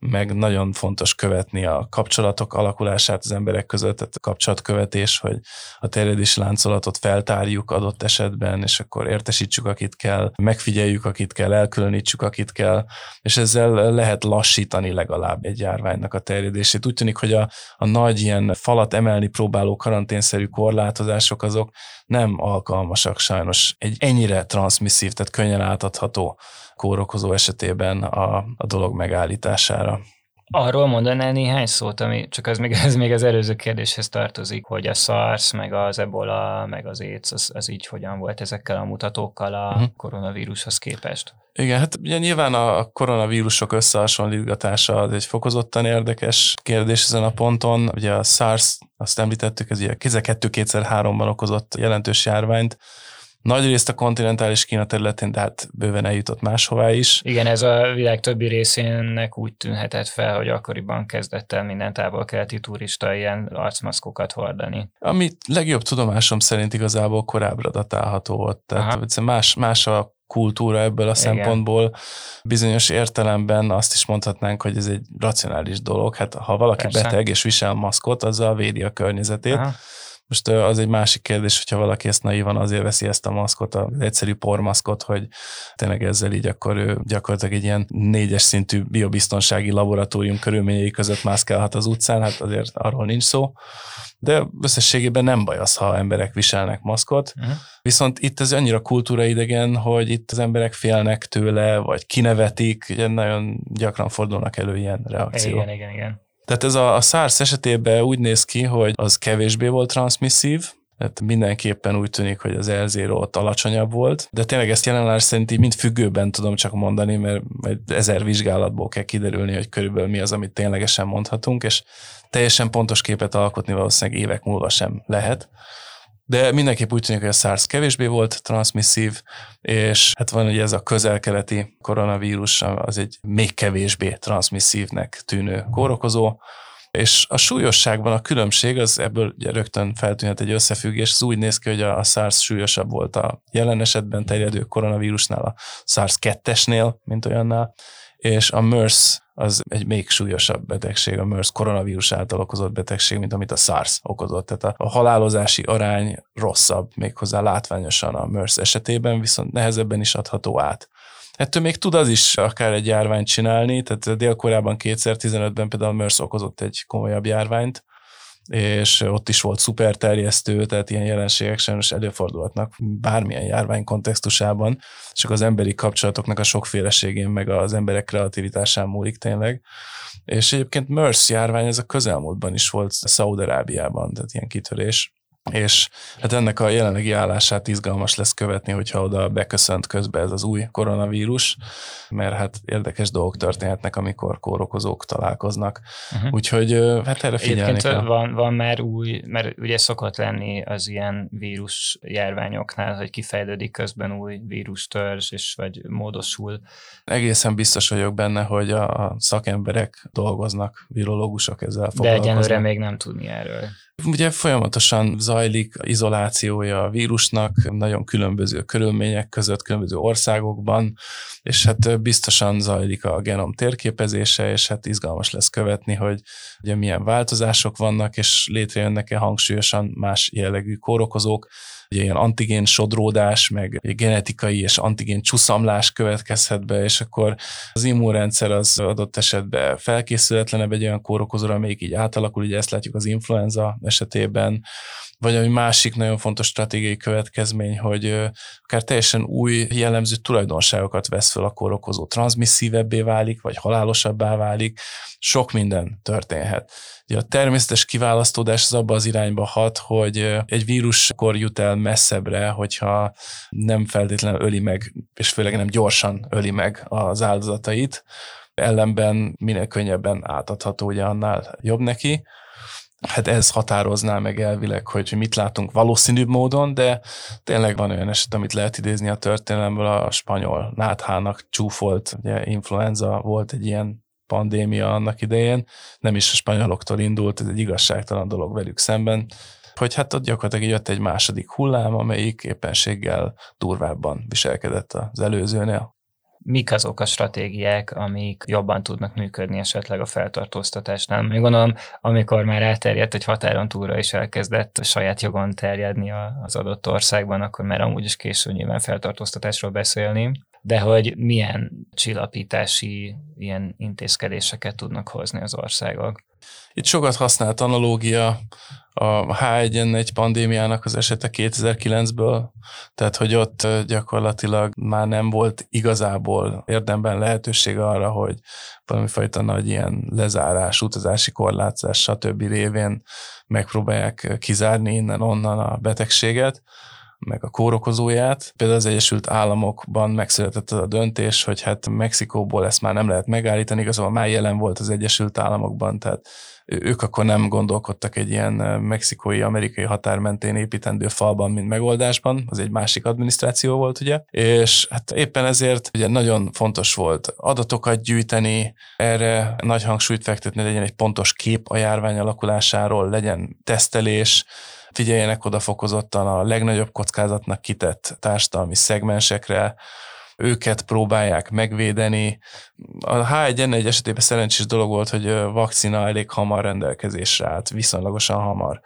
S3: meg nagyon fontos követni a kapcsolatok alakulását az emberek között, tehát a kapcsolatkövetés, hogy a terjedési láncolatot feltárjuk adott esetben, és akkor értesítsük, akit kell, megfigyeljük, akit kell, elkülönítsük, akit kell, és ezzel lehet lassítani legalább egy járványnak a terjedését. Úgy tűnik, hogy a, a nagy ilyen falat emelni próbáló karanténszerű korlátozások azok nem alkalmasak sajnos egy ennyire transmisszív, tehát könnyen átadható kórokozó esetében a, a dolog megállítására.
S1: Arról mondanál néhány szót, ami csak az még, [LAUGHS] ez még az előző kérdéshez tartozik, hogy a SARS, meg az ebola, meg az AIDS, az, az így hogyan volt ezekkel a mutatókkal a uh-huh. koronavírushoz képest?
S3: Igen, hát ugye nyilván a koronavírusok összehasonlítgatása az egy fokozottan érdekes kérdés ezen a ponton. Ugye a SARS, azt említettük, ez ugye 2002-2003-ban okozott jelentős járványt, nagy részt a kontinentális Kína területén, de hát bőven eljutott máshová is.
S1: Igen, ez a világ többi részének úgy tűnhetett fel, hogy akkoriban kezdett el minden távol-keleti turista ilyen arcmaszkokat hordani.
S3: Ami legjobb tudomásom szerint igazából korábbra datálható volt. Tehát Aha. más, más a kultúra ebből a Igen. szempontból. Bizonyos értelemben azt is mondhatnánk, hogy ez egy racionális dolog. Hát ha valaki Persze. beteg és visel maszkot, azzal védi a környezetét. Aha most az egy másik kérdés, hogyha valaki ezt naivan azért veszi ezt a maszkot, az egyszerű pormaszkot, hogy tényleg ezzel így akkor ő gyakorlatilag egy ilyen négyes szintű biobiztonsági laboratórium körülményei között mászkálhat az utcán, hát azért arról nincs szó. De összességében nem baj az, ha emberek viselnek maszkot. Uh-huh. Viszont itt ez annyira kultúraidegen, hogy itt az emberek félnek tőle, vagy kinevetik, ugye nagyon gyakran fordulnak elő ilyen reakciók.
S1: Igen, igen, igen.
S3: Tehát ez a, a SARS esetében úgy néz ki, hogy az kevésbé volt transmisszív, tehát mindenképpen úgy tűnik, hogy az l ott alacsonyabb volt, de tényleg ezt jelenállás szerint így mind függőben tudom csak mondani, mert ezer vizsgálatból kell kiderülni, hogy körülbelül mi az, amit ténylegesen mondhatunk, és teljesen pontos képet alkotni valószínűleg évek múlva sem lehet. De mindenképp úgy tűnik, hogy a SARS kevésbé volt transmisszív, és hát van ugye ez a közelkeleti koronavírus, az egy még kevésbé transmisszívnek tűnő kórokozó, és a súlyosságban a különbség, az ebből ugye rögtön feltűnhet egy összefüggés, az úgy néz ki, hogy a SARS súlyosabb volt a jelen esetben terjedő koronavírusnál, a SARS 2-esnél, mint olyannál, és a MERS az egy még súlyosabb betegség, a MERS koronavírus által okozott betegség, mint amit a SARS okozott. Tehát a, halálozási arány rosszabb, méghozzá látványosan a MERS esetében, viszont nehezebben is adható át. Ettől még tud az is akár egy járványt csinálni, tehát Dél-Koreában 2015-ben például MERS okozott egy komolyabb járványt, és ott is volt szuperterjesztő, tehát ilyen jelenségek sajnos előfordulhatnak bármilyen járvány kontextusában, csak az emberi kapcsolatoknak a sokféleségén, meg az emberek kreativitásán múlik tényleg. És egyébként MERS járvány ez a közelmúltban is volt Szaudarábiában, tehát ilyen kitörés. És hát ennek a jelenlegi állását izgalmas lesz követni, hogyha oda beköszönt közbe ez az új koronavírus, mert hát érdekes dolgok történhetnek, amikor kórokozók találkoznak. Uh-huh. Úgyhogy hát erre figyelni Egyébként kell.
S1: Van, van már új, mert ugye szokott lenni az ilyen vírus járványoknál, hogy kifejlődik közben új vírustörzs, és vagy módosul.
S3: Egészen biztos vagyok benne, hogy a szakemberek dolgoznak, virológusok ezzel
S1: foglalkoznak. De egyenlőre még nem tudni erről.
S3: Ugye folyamatosan zajlik izolációja a vírusnak, nagyon különböző körülmények között, különböző országokban, és hát biztosan zajlik a genom térképezése, és hát izgalmas lesz követni, hogy ugye milyen változások vannak, és létrejönnek-e hangsúlyosan más jellegű kórokozók, ugye ilyen antigén sodródás, meg genetikai és antigén csúszamlás következhet be, és akkor az immunrendszer az adott esetben felkészületlenebb egy olyan kórokozóra, amelyik így átalakul, ugye ezt látjuk az influenza esetében, vagy ami másik nagyon fontos stratégiai következmény, hogy akár teljesen új jellemző tulajdonságokat vesz fel a kórokozó, transmisszívebbé válik, vagy halálosabbá válik, sok minden történhet. Ugye a természetes kiválasztódás az abba az irányba hat, hogy egy vírus akkor jut el messzebbre, hogyha nem feltétlenül öli meg, és főleg nem gyorsan öli meg az áldozatait, ellenben minél könnyebben átadható, ugye annál jobb neki hát ez határozná meg elvileg, hogy mit látunk valószínűbb módon, de tényleg van olyan eset, amit lehet idézni a történelemből, a spanyol náthának csúfolt, ugye influenza volt egy ilyen pandémia annak idején, nem is a spanyoloktól indult, ez egy igazságtalan dolog velük szemben, hogy hát ott gyakorlatilag jött egy második hullám, amelyik éppenséggel durvábban viselkedett az előzőnél
S1: mik azok a stratégiák, amik jobban tudnak működni esetleg a feltartóztatásnál. Még gondolom, amikor már elterjedt egy határon túlra is elkezdett saját jogon terjedni az adott országban, akkor már amúgy is késő nyilván feltartóztatásról beszélni, de hogy milyen csillapítási ilyen intézkedéseket tudnak hozni az országok.
S3: Itt sokat használt analógia a H1N1 pandémiának az esete 2009-ből, tehát hogy ott gyakorlatilag már nem volt igazából érdemben lehetőség arra, hogy valamifajta nagy ilyen lezárás, utazási korlátozás, stb. révén megpróbálják kizárni innen-onnan a betegséget meg a kórokozóját. Például az Egyesült Államokban megszületett a döntés, hogy hát Mexikóból ezt már nem lehet megállítani, igazából már jelen volt az Egyesült Államokban, tehát ők akkor nem gondolkodtak egy ilyen mexikói-amerikai határ mentén építendő falban, mint megoldásban, az egy másik adminisztráció volt, ugye, és hát éppen ezért ugye nagyon fontos volt adatokat gyűjteni, erre nagy hangsúlyt fektetni, legyen egy pontos kép a járvány alakulásáról, legyen tesztelés, figyeljenek oda fokozottan a legnagyobb kockázatnak kitett társadalmi szegmensekre, őket próbálják megvédeni. A H1N1 esetében szerencsés dolog volt, hogy vakcina elég hamar rendelkezésre állt, viszonylagosan hamar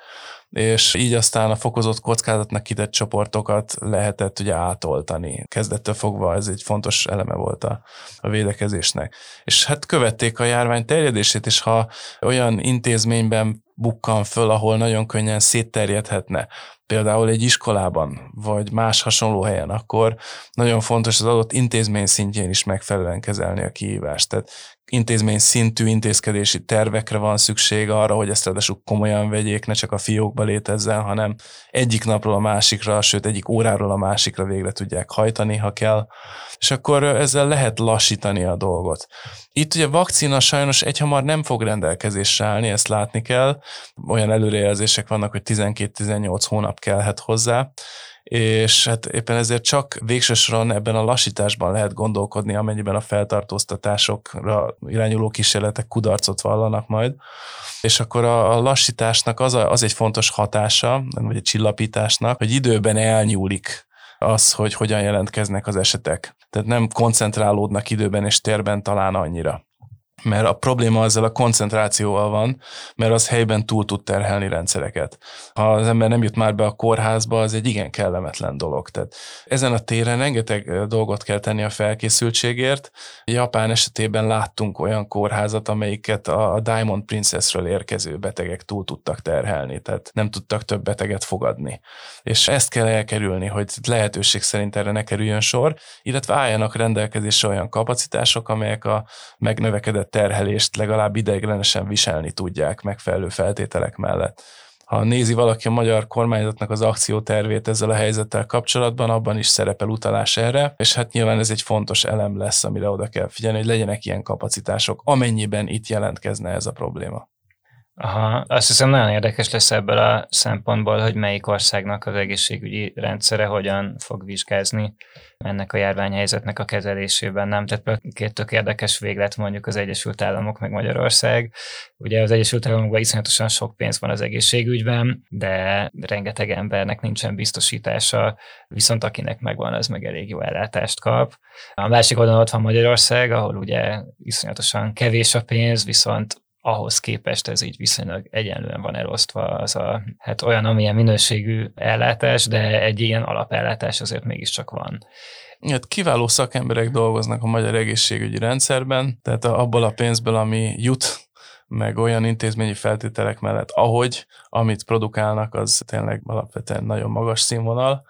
S3: és így aztán a fokozott kockázatnak kitett csoportokat lehetett ugye átoltani. Kezdettől fogva ez egy fontos eleme volt a, a védekezésnek. És hát követték a járvány terjedését, és ha olyan intézményben bukkan föl, ahol nagyon könnyen szétterjedhetne, például egy iskolában, vagy más hasonló helyen, akkor nagyon fontos az adott intézmény szintjén is megfelelően kezelni a kihívást. Tehát intézmény szintű intézkedési tervekre van szükség arra, hogy ezt ráadásul komolyan vegyék, ne csak a fiókba létezzen, hanem egyik napról a másikra, sőt egyik óráról a másikra végre tudják hajtani, ha kell, és akkor ezzel lehet lassítani a dolgot. Itt ugye vakcina sajnos egyhamar nem fog rendelkezésre állni, ezt látni kell. Olyan előrejelzések vannak, hogy 12-18 hónap kellhet hozzá, és hát éppen ezért csak végső soron ebben a lassításban lehet gondolkodni, amennyiben a feltartóztatásokra irányuló kísérletek kudarcot vallanak majd. És akkor a, lassításnak az, a, az egy fontos hatása, vagy egy csillapításnak, hogy időben elnyúlik az, hogy hogyan jelentkeznek az esetek. Tehát nem koncentrálódnak időben és térben talán annyira mert a probléma ezzel a koncentrációval van, mert az helyben túl tud terhelni rendszereket. Ha az ember nem jut már be a kórházba, az egy igen kellemetlen dolog. Tehát ezen a téren rengeteg dolgot kell tenni a felkészültségért. Japán esetében láttunk olyan kórházat, amelyiket a Diamond Princessről érkező betegek túl tudtak terhelni, tehát nem tudtak több beteget fogadni. És ezt kell elkerülni, hogy lehetőség szerint erre ne kerüljön sor, illetve álljanak rendelkezésre olyan kapacitások, amelyek a megnövekedett terhelést legalább ideiglenesen viselni tudják megfelelő feltételek mellett. Ha nézi valaki a magyar kormányzatnak az akciótervét ezzel a helyzettel kapcsolatban, abban is szerepel utalás erre, és hát nyilván ez egy fontos elem lesz, amire oda kell figyelni, hogy legyenek ilyen kapacitások, amennyiben itt jelentkezne ez a probléma.
S1: Aha, azt hiszem nagyon érdekes lesz ebből a szempontból, hogy melyik országnak az egészségügyi rendszere hogyan fog vizsgázni ennek a járványhelyzetnek a kezelésében, nem? Tehát két tök érdekes véglet mondjuk az Egyesült Államok meg Magyarország. Ugye az Egyesült Államokban iszonyatosan sok pénz van az egészségügyben, de rengeteg embernek nincsen biztosítása, viszont akinek megvan, az meg elég jó ellátást kap. A másik oldalon ott van Magyarország, ahol ugye iszonyatosan kevés a pénz, viszont ahhoz képest ez így viszonylag egyenlően van elosztva az a, hát olyan, amilyen minőségű ellátás, de egy ilyen alapellátás azért mégiscsak van.
S3: Hát kiváló szakemberek dolgoznak a magyar egészségügyi rendszerben, tehát abból a pénzből, ami jut meg olyan intézményi feltételek mellett, ahogy, amit produkálnak, az tényleg alapvetően nagyon magas színvonal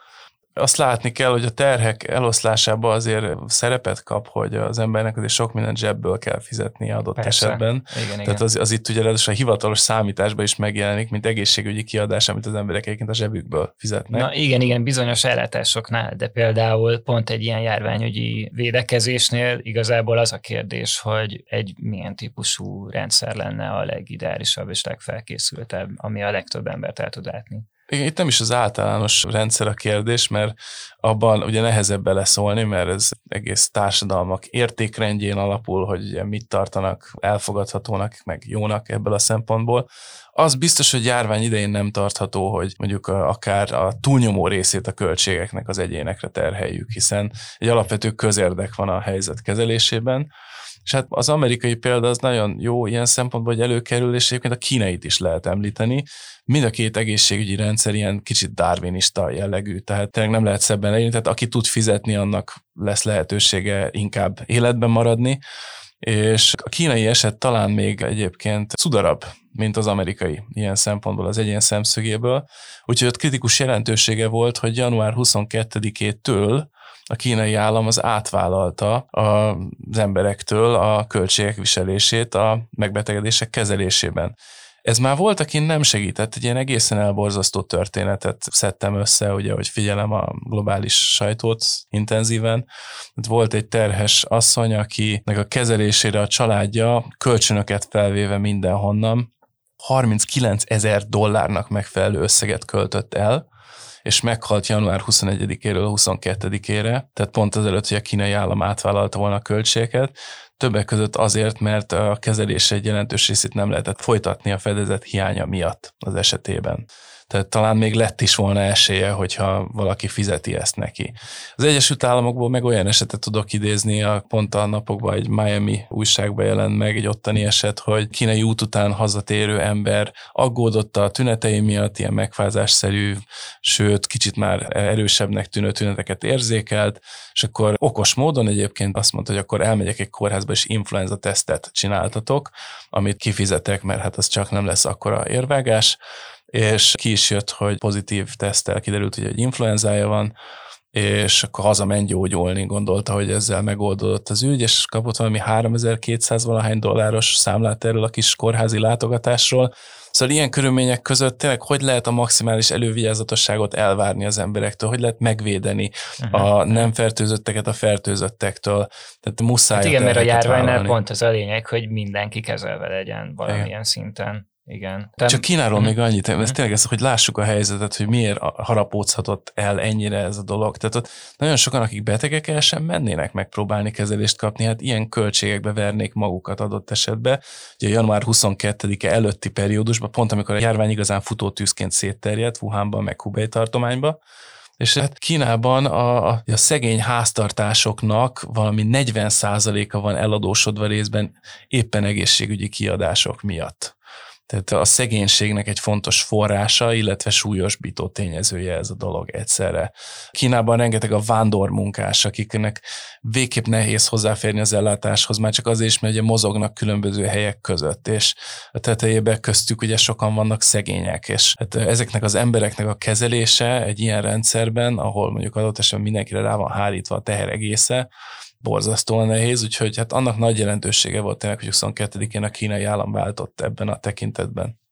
S3: azt látni kell, hogy a terhek eloszlásában azért szerepet kap, hogy az embernek azért sok minden zsebből kell fizetni adott Persze. esetben. Igen, Tehát igen. Az, az itt ugye a hivatalos számításban is megjelenik, mint egészségügyi kiadás, amit az emberek egyébként a zsebükből fizetnek.
S1: Na igen, igen, bizonyos ellátásoknál, de például pont egy ilyen járványügyi védekezésnél igazából az a kérdés, hogy egy milyen típusú rendszer lenne a legideálisabb és legfelkészültebb, ami a legtöbb embert el tud látni.
S3: Itt nem is az általános rendszer a kérdés, mert abban ugye nehezebb beleszólni, mert ez egész társadalmak értékrendjén alapul, hogy ugye mit tartanak elfogadhatónak, meg jónak ebből a szempontból. Az biztos, hogy járvány idején nem tartható, hogy mondjuk akár a túlnyomó részét a költségeknek az egyénekre terheljük, hiszen egy alapvető közérdek van a helyzet kezelésében, és hát az amerikai példa az nagyon jó ilyen szempontból, hogy előkerül, és egyébként a kínait is lehet említeni. Mind a két egészségügyi rendszer ilyen kicsit darwinista jellegű, tehát tényleg nem lehet szebben leírni, tehát aki tud fizetni, annak lesz lehetősége inkább életben maradni, és a kínai eset talán még egyébként szudarabb, mint az amerikai ilyen szempontból az egyén szemszögéből. Úgyhogy ott kritikus jelentősége volt, hogy január 22-től a kínai állam az átvállalta az emberektől a költségek viselését a megbetegedések kezelésében. Ez már volt, aki nem segített, egy ilyen egészen elborzasztó történetet szedtem össze, ugye, hogy figyelem a globális sajtót intenzíven. Volt egy terhes asszony, akinek a kezelésére a családja kölcsönöket felvéve mindenhonnan 39 ezer dollárnak megfelelő összeget költött el, és meghalt január 21-éről 22-ére, tehát pont azelőtt, hogy a kínai állam átvállalta volna a költségeket, többek között azért, mert a kezelés egy jelentős részét nem lehetett folytatni a fedezet hiánya miatt az esetében. Tehát talán még lett is volna esélye, hogyha valaki fizeti ezt neki. Az Egyesült Államokból meg olyan esetet tudok idézni, a pont a napokban egy Miami újságban jelent meg egy ottani eset, hogy kínai út után hazatérő ember aggódott a tünetei miatt, ilyen megfázásszerű, sőt, kicsit már erősebbnek tűnő tüneteket érzékelt, és akkor okos módon egyébként azt mondta, hogy akkor elmegyek egy kórházba, és influenza tesztet csináltatok, amit kifizetek, mert hát az csak nem lesz akkora érvágás, és ki is jött, hogy pozitív tesztel kiderült, hogy egy influenzája van, és akkor hazament gyógyulni, gondolta, hogy ezzel megoldódott az ügy, és kapott valami 3200 valahány dolláros számlát erről a kis kórházi látogatásról. Szóval ilyen körülmények között tényleg hogy lehet a maximális elővigyázatosságot elvárni az emberektől, hogy lehet megvédeni uh-huh. a nem fertőzötteket a fertőzöttektől. Tehát muszáj. Hát
S1: igen, mert a járványnál pont az a lényeg, hogy mindenki kezelve legyen valamilyen igen. szinten. Igen.
S3: Te... Csak Kínáról mm. még annyit, ez tényleg ez, hogy lássuk a helyzetet, hogy miért harapózhatott el ennyire ez a dolog. Tehát ott nagyon sokan, akik betegek el sem mennének megpróbálni kezelést kapni, hát ilyen költségekbe vernék magukat adott esetben. Ugye január 22-e előtti periódusban, pont amikor a járvány igazán futótűzként szétterjedt Wuhanban, meg Hubei tartományban, és hát Kínában a, a, a szegény háztartásoknak valami 40%-a van eladósodva részben éppen egészségügyi kiadások miatt. Tehát a szegénységnek egy fontos forrása, illetve súlyosbító tényezője ez a dolog egyszerre. Kínában rengeteg a vándormunkás, akiknek végképp nehéz hozzáférni az ellátáshoz, már csak azért is, mert ugye mozognak különböző helyek között, és a tetejében köztük ugye sokan vannak szegények, és hát ezeknek az embereknek a kezelése egy ilyen rendszerben, ahol mondjuk adott esetben mindenkire rá van hárítva a teher egésze, borzasztóan nehéz, úgyhogy hát annak nagy jelentősége volt tényleg, hogy 22-én a kínai állam váltott ebben a tekintetben.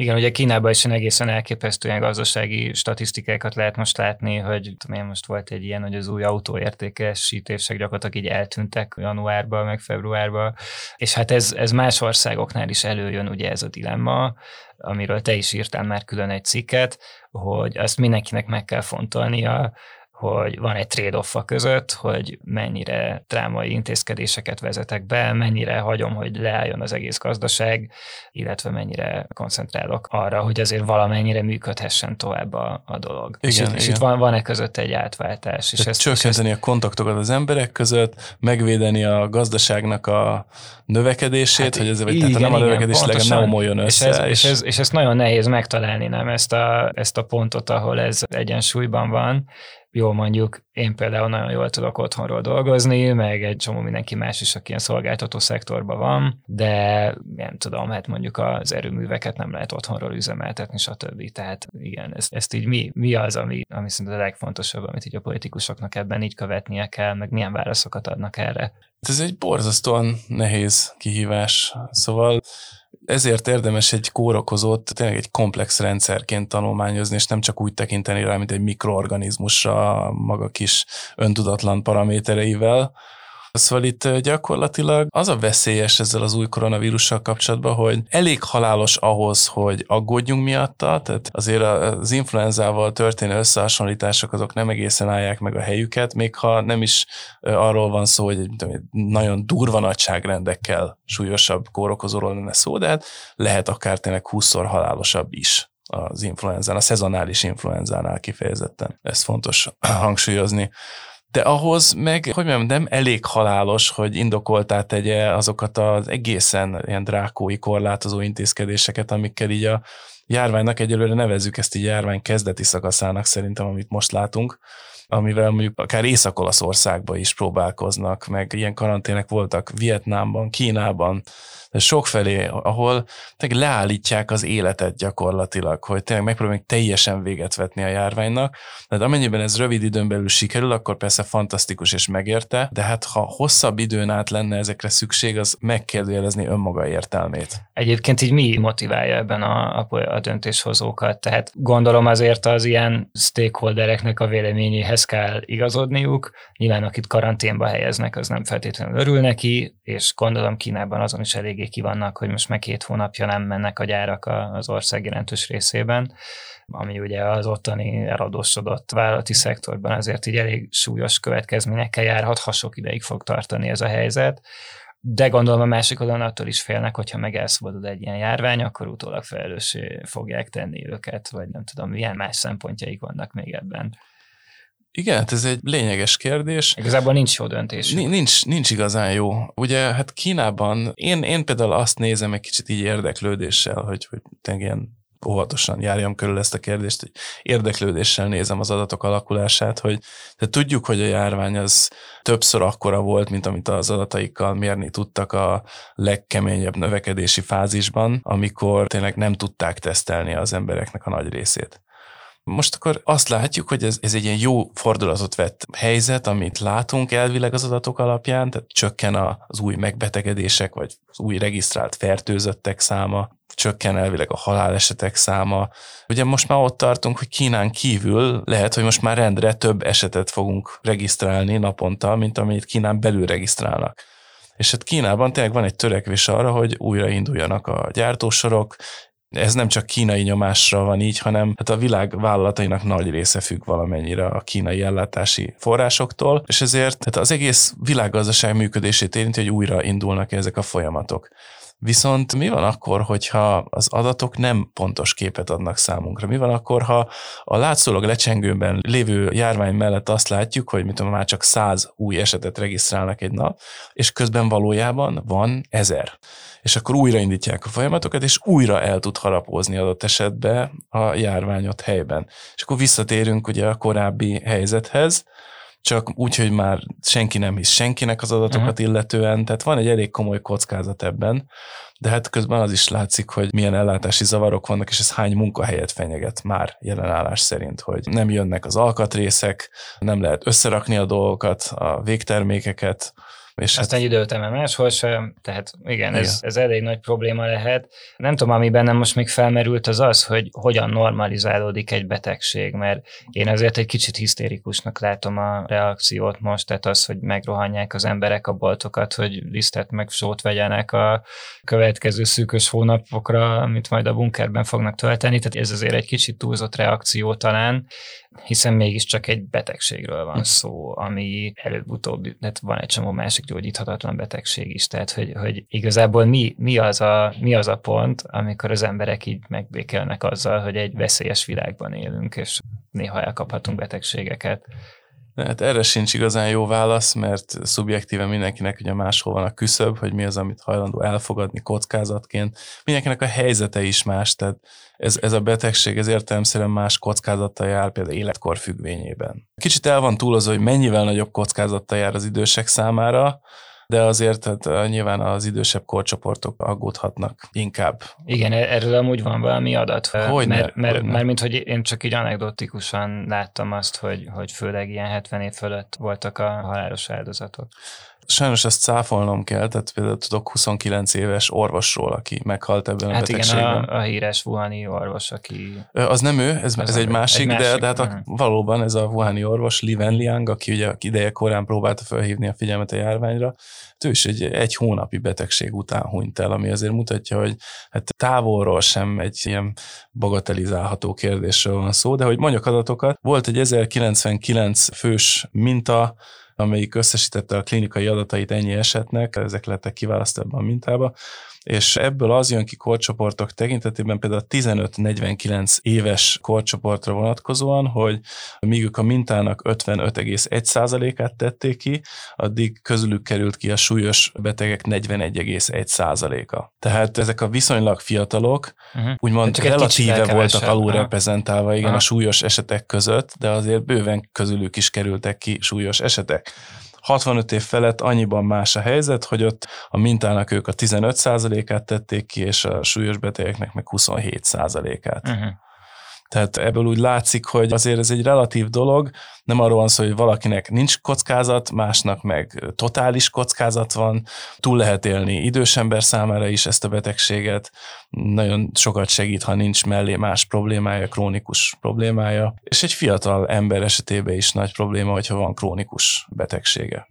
S1: Igen, ugye Kínában is egészen elképesztően gazdasági statisztikákat lehet most látni, hogy tudom én, most volt egy ilyen, hogy az új autóértékesítések gyakorlatilag így eltűntek januárban, meg februárban, és hát ez, ez más országoknál is előjön ugye ez a dilemma, amiről te is írtál már külön egy cikket, hogy azt mindenkinek meg kell fontolnia, hogy van egy trade-off a között, hogy mennyire drámai intézkedéseket vezetek be, mennyire hagyom, hogy leálljon az egész gazdaság, illetve mennyire koncentrálok arra, hogy azért valamennyire működhessen tovább a, a dolog.
S3: Igen,
S1: és,
S3: igen.
S1: és itt van, van-e között egy átváltás? És
S3: ezt, csökkenteni és ezt... a kontaktokat az emberek között, megvédeni a gazdaságnak a növekedését, hát hogy ez igen, tehát nem a növekedés legalább ne omoljon össze.
S1: És, ez, és... És, ez, és ezt nagyon nehéz megtalálni, nem ezt a, ezt a pontot, ahol ez egyensúlyban van, jó mondjuk én például nagyon jól tudok otthonról dolgozni, meg egy csomó mindenki más is, aki ilyen szolgáltató szektorban van, de nem tudom, hát mondjuk az erőműveket nem lehet otthonról üzemeltetni, stb. Tehát igen, ezt, ezt így mi, mi az, ami, ami szerintem a legfontosabb, amit így a politikusoknak ebben így követnie kell, meg milyen válaszokat adnak erre.
S3: Ez egy borzasztóan nehéz kihívás. Szóval ezért érdemes egy kórokozót tényleg egy komplex rendszerként tanulmányozni, és nem csak úgy tekinteni rá, mint egy mikroorganizmusra maga kis öntudatlan paramétereivel, Szóval itt gyakorlatilag az a veszélyes ezzel az új koronavírussal kapcsolatban, hogy elég halálos ahhoz, hogy aggódjunk miatta, tehát azért az influenzával történő összehasonlítások azok nem egészen állják meg a helyüket, még ha nem is arról van szó, hogy nagyon durva nagyságrendekkel súlyosabb kórokozóról lenne szó, de hát lehet akár tényleg 20-szor halálosabb is az influenzán, a szezonális influenzánál kifejezetten. Ez fontos hangsúlyozni de ahhoz meg, hogy mondjam, nem elég halálos, hogy indokoltá tegye azokat az egészen ilyen drákói korlátozó intézkedéseket, amikkel így a járványnak egyelőre nevezzük ezt így járvány kezdeti szakaszának szerintem, amit most látunk, amivel mondjuk akár Észak-Olaszországban is próbálkoznak, meg ilyen karantének voltak Vietnámban, Kínában, sokfelé, ahol tényleg leállítják az életet gyakorlatilag, hogy tényleg megpróbálják teljesen véget vetni a járványnak. Tehát amennyiben ez rövid időn belül sikerül, akkor persze fantasztikus és megérte, de hát ha hosszabb időn át lenne ezekre szükség, az megkérdőjelezni önmaga értelmét.
S1: Egyébként így mi motiválja ebben a, a, a döntéshozókat? Tehát gondolom azért az ilyen stakeholdereknek a véleményéhez kell igazodniuk. Nyilván akit karanténba helyeznek, az nem feltétlenül örül neki, és gondolom Kínában azon is elég eléggé ki vannak, hogy most meg két hónapja nem mennek a gyárak az ország jelentős részében, ami ugye az ottani eladósodott vállalati szektorban azért így elég súlyos következményekkel járhat, ha sok ideig fog tartani ez a helyzet. De gondolom a másik oldalon attól is félnek, hogyha meg elszabadul egy ilyen járvány, akkor utólag felelőssé fogják tenni őket, vagy nem tudom, milyen más szempontjaik vannak még ebben.
S3: Igen, hát ez egy lényeges kérdés.
S1: Igazából nincs jó döntés.
S3: Nincs, nincs igazán jó. Ugye hát Kínában, én, én például azt nézem egy kicsit így érdeklődéssel, hogy, hogy ilyen óvatosan járjam körül ezt a kérdést, hogy érdeklődéssel nézem az adatok alakulását, hogy de tudjuk, hogy a járvány az többször akkora volt, mint amit az adataikkal mérni tudtak a legkeményebb növekedési fázisban, amikor tényleg nem tudták tesztelni az embereknek a nagy részét. Most akkor azt látjuk, hogy ez, ez egy ilyen jó fordulatot vett helyzet, amit látunk elvileg az adatok alapján, tehát csökken az új megbetegedések, vagy az új regisztrált fertőzöttek száma, csökken elvileg a halálesetek száma. Ugye most már ott tartunk, hogy Kínán kívül lehet, hogy most már rendre több esetet fogunk regisztrálni naponta, mint amit Kínán belül regisztrálnak. És hát Kínában tényleg van egy törekvés arra, hogy újra induljanak a gyártósorok, ez nem csak kínai nyomásra van így, hanem hát a világ vállalatainak nagy része függ valamennyire a kínai ellátási forrásoktól, és ezért hát az egész világgazdaság működését érinti, hogy újra indulnak ezek a folyamatok. Viszont mi van akkor, hogyha az adatok nem pontos képet adnak számunkra? Mi van akkor, ha a látszólag lecsengőben lévő járvány mellett azt látjuk, hogy mit tudom, már csak száz új esetet regisztrálnak egy nap, és közben valójában van ezer és akkor újraindítják a folyamatokat, és újra el tud harapózni adott esetben a járványot helyben. És akkor visszatérünk ugye a korábbi helyzethez, csak úgy, hogy már senki nem hisz senkinek az adatokat uh-huh. illetően, tehát van egy elég komoly kockázat ebben, de hát közben az is látszik, hogy milyen ellátási zavarok vannak, és ez hány munkahelyet fenyeget már jelenállás szerint, hogy nem jönnek az alkatrészek, nem lehet összerakni a dolgokat, a végtermékeket,
S1: És Aztán hát, időteme máshol sem, tehát igen, igen. Ez, ez elég nagy probléma lehet. Nem tudom, ami bennem most még felmerült, az az, hogy hogyan normalizálódik egy betegség, mert én azért egy kicsit hisztérikusnak látom a reakciót most, tehát az, hogy megrohanják az emberek a boltokat, hogy lisztet meg sót vegyenek a következő szűkös hónapokra, amit majd a bunkerben fognak tölteni, tehát ez azért egy kicsit túlzott reakció talán, hiszen mégiscsak egy betegségről van szó, ami előbb-utóbb, tehát van egy csomó másik gyógyíthatatlan betegség is, tehát hogy, hogy igazából mi, mi, az a, mi az a pont, amikor az emberek így megbékelnek azzal, hogy egy veszélyes világban élünk, és néha elkaphatunk betegségeket.
S3: Hát erre sincs igazán jó válasz, mert szubjektíve mindenkinek ugye máshol van a küszöb, hogy mi az, amit hajlandó elfogadni kockázatként. Mindenkinek a helyzete is más, tehát ez, ez a betegség ez értelemszerűen más kockázattal jár, például életkor függvényében. Kicsit el van túlozva, hogy mennyivel nagyobb kockázattal jár az idősek számára, de azért hát nyilván az idősebb korcsoportok aggódhatnak inkább.
S1: Igen, e- erről amúgy van valami adat. Hogy mert, mert, mert mint hogy én csak így anekdotikusan láttam azt, hogy, hogy főleg ilyen 70 év fölött voltak a halálos áldozatok
S3: sajnos ezt cáfolnom kell, tehát például tudok 29 éves orvosról, aki meghalt ebben hát a betegségben.
S1: Hát igen, a, a híres Wuhani orvos, aki...
S3: Az nem ő, ez, ez egy, másik, egy másik, de, de hát a, valóban ez a Wuhani orvos, Li Wenliang, aki ugye ideje korán próbálta felhívni a figyelmet a járványra, hát ő is egy, egy hónapi betegség után hunyt el, ami azért mutatja, hogy hát távolról sem egy ilyen bagatelizálható kérdésről van szó, de hogy mondjak adatokat, volt egy 1099 fős minta, amelyik összesítette a klinikai adatait ennyi esetnek, ezek lettek kiválasztva a mintába, és ebből az jön ki korcsoportok tekintetében például a 15-49 éves korcsoportra vonatkozóan, hogy míg ők a mintának 55,1%-át tették ki, addig közülük került ki a súlyos betegek 41,1%-a. Tehát ezek a viszonylag fiatalok, uh-huh. úgymond relatíve voltak alul reprezentálva, igen, Aha. a súlyos esetek között, de azért bőven közülük is kerültek ki súlyos esetek. 65 év felett annyiban más a helyzet, hogy ott a mintának ők a 15%-át tették ki, és a súlyos betegeknek meg 27%-át. Uh-huh. Tehát ebből úgy látszik, hogy azért ez egy relatív dolog, nem arról van szó, hogy valakinek nincs kockázat, másnak meg totális kockázat van, túl lehet élni idős ember számára is ezt a betegséget, nagyon sokat segít, ha nincs mellé más problémája, krónikus problémája, és egy fiatal ember esetében is nagy probléma, hogyha van krónikus betegsége.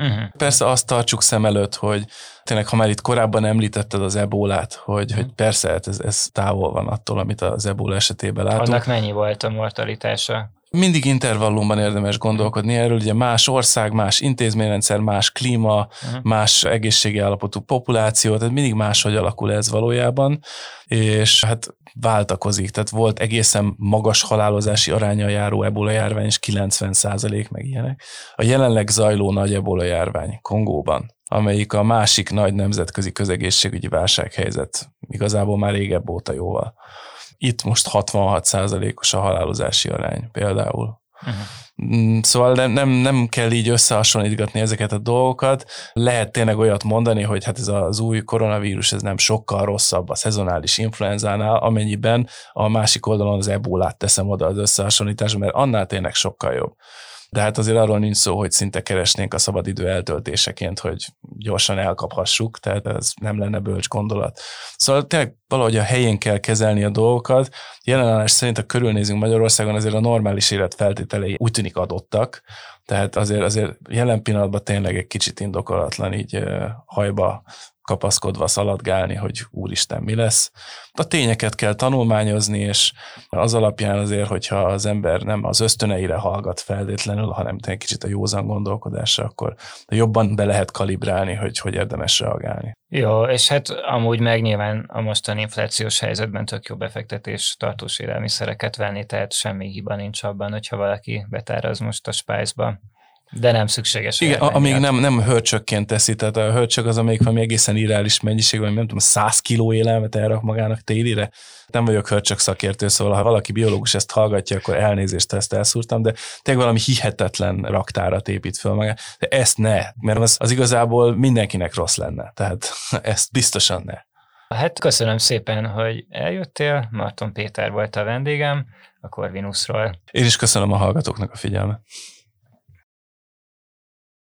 S3: Uh-huh. Persze azt tartsuk szem előtt, hogy tényleg, ha már itt korábban említetted az ebolát, hogy, uh-huh. hogy persze, hát ez, ez távol van attól, amit az ebola esetében látunk.
S1: Annak mennyi volt a mortalitása?
S3: Mindig intervallumban érdemes gondolkodni erről, ugye más ország, más intézményrendszer, más klíma, uh-huh. más egészségi állapotú populáció, tehát mindig máshogy alakul ez valójában, és hát váltakozik, tehát volt egészen magas halálozási aránya járó ebola járvány, és 90% meg ilyenek. A jelenleg zajló nagy ebola járvány Kongóban, amelyik a másik nagy nemzetközi közegészségügyi válsághelyzet, igazából már régebb óta jóval itt most 66%-os a halálozási arány például. Uh-huh. Szóval nem, nem, nem kell így összehasonlítgatni ezeket a dolgokat. Lehet tényleg olyat mondani, hogy hát ez az új koronavírus ez nem sokkal rosszabb a szezonális influenzánál, amennyiben a másik oldalon az ebolát teszem oda az összehasonlításra, mert annál tényleg sokkal jobb de hát azért arról nincs szó, hogy szinte keresnénk a szabadidő eltöltéseként, hogy gyorsan elkaphassuk, tehát ez nem lenne bölcs gondolat. Szóval tényleg valahogy a helyén kell kezelni a dolgokat. Jelenállás szerint, ha körülnézünk Magyarországon, azért a normális élet feltételei úgy tűnik adottak, tehát azért, azért jelen pillanatban tényleg egy kicsit indokolatlan így hajba kapaszkodva szaladgálni, hogy úristen, mi lesz. A tényeket kell tanulmányozni, és az alapján azért, hogyha az ember nem az ösztöneire hallgat feltétlenül, hanem egy kicsit a józan gondolkodásra, akkor jobban be lehet kalibrálni, hogy hogy érdemes reagálni.
S1: Jó, és hát amúgy meg nyilván a mostani inflációs helyzetben tök jó befektetés tartós élelmiszereket venni, tehát semmi hiba nincs abban, hogyha valaki betáraz most a Spice-ba de nem szükséges.
S3: Igen, amíg nem, nem hörcsökként teszi, tehát a hörcsök az, amelyik valami egészen irreális mennyiség, vagy nem tudom, 100 kiló élelmet elrak magának télire. Nem vagyok hörcsök szakértő, szóval ha valaki biológus ezt hallgatja, akkor elnézést, ezt elszúrtam, de tényleg valami hihetetlen raktárat épít föl magát. De ezt ne, mert az, az igazából mindenkinek rossz lenne. Tehát [LAUGHS] ezt biztosan ne.
S1: Hát köszönöm szépen, hogy eljöttél. Marton Péter volt a vendégem a Corvinusról.
S3: Én is köszönöm a hallgatóknak a figyelmet.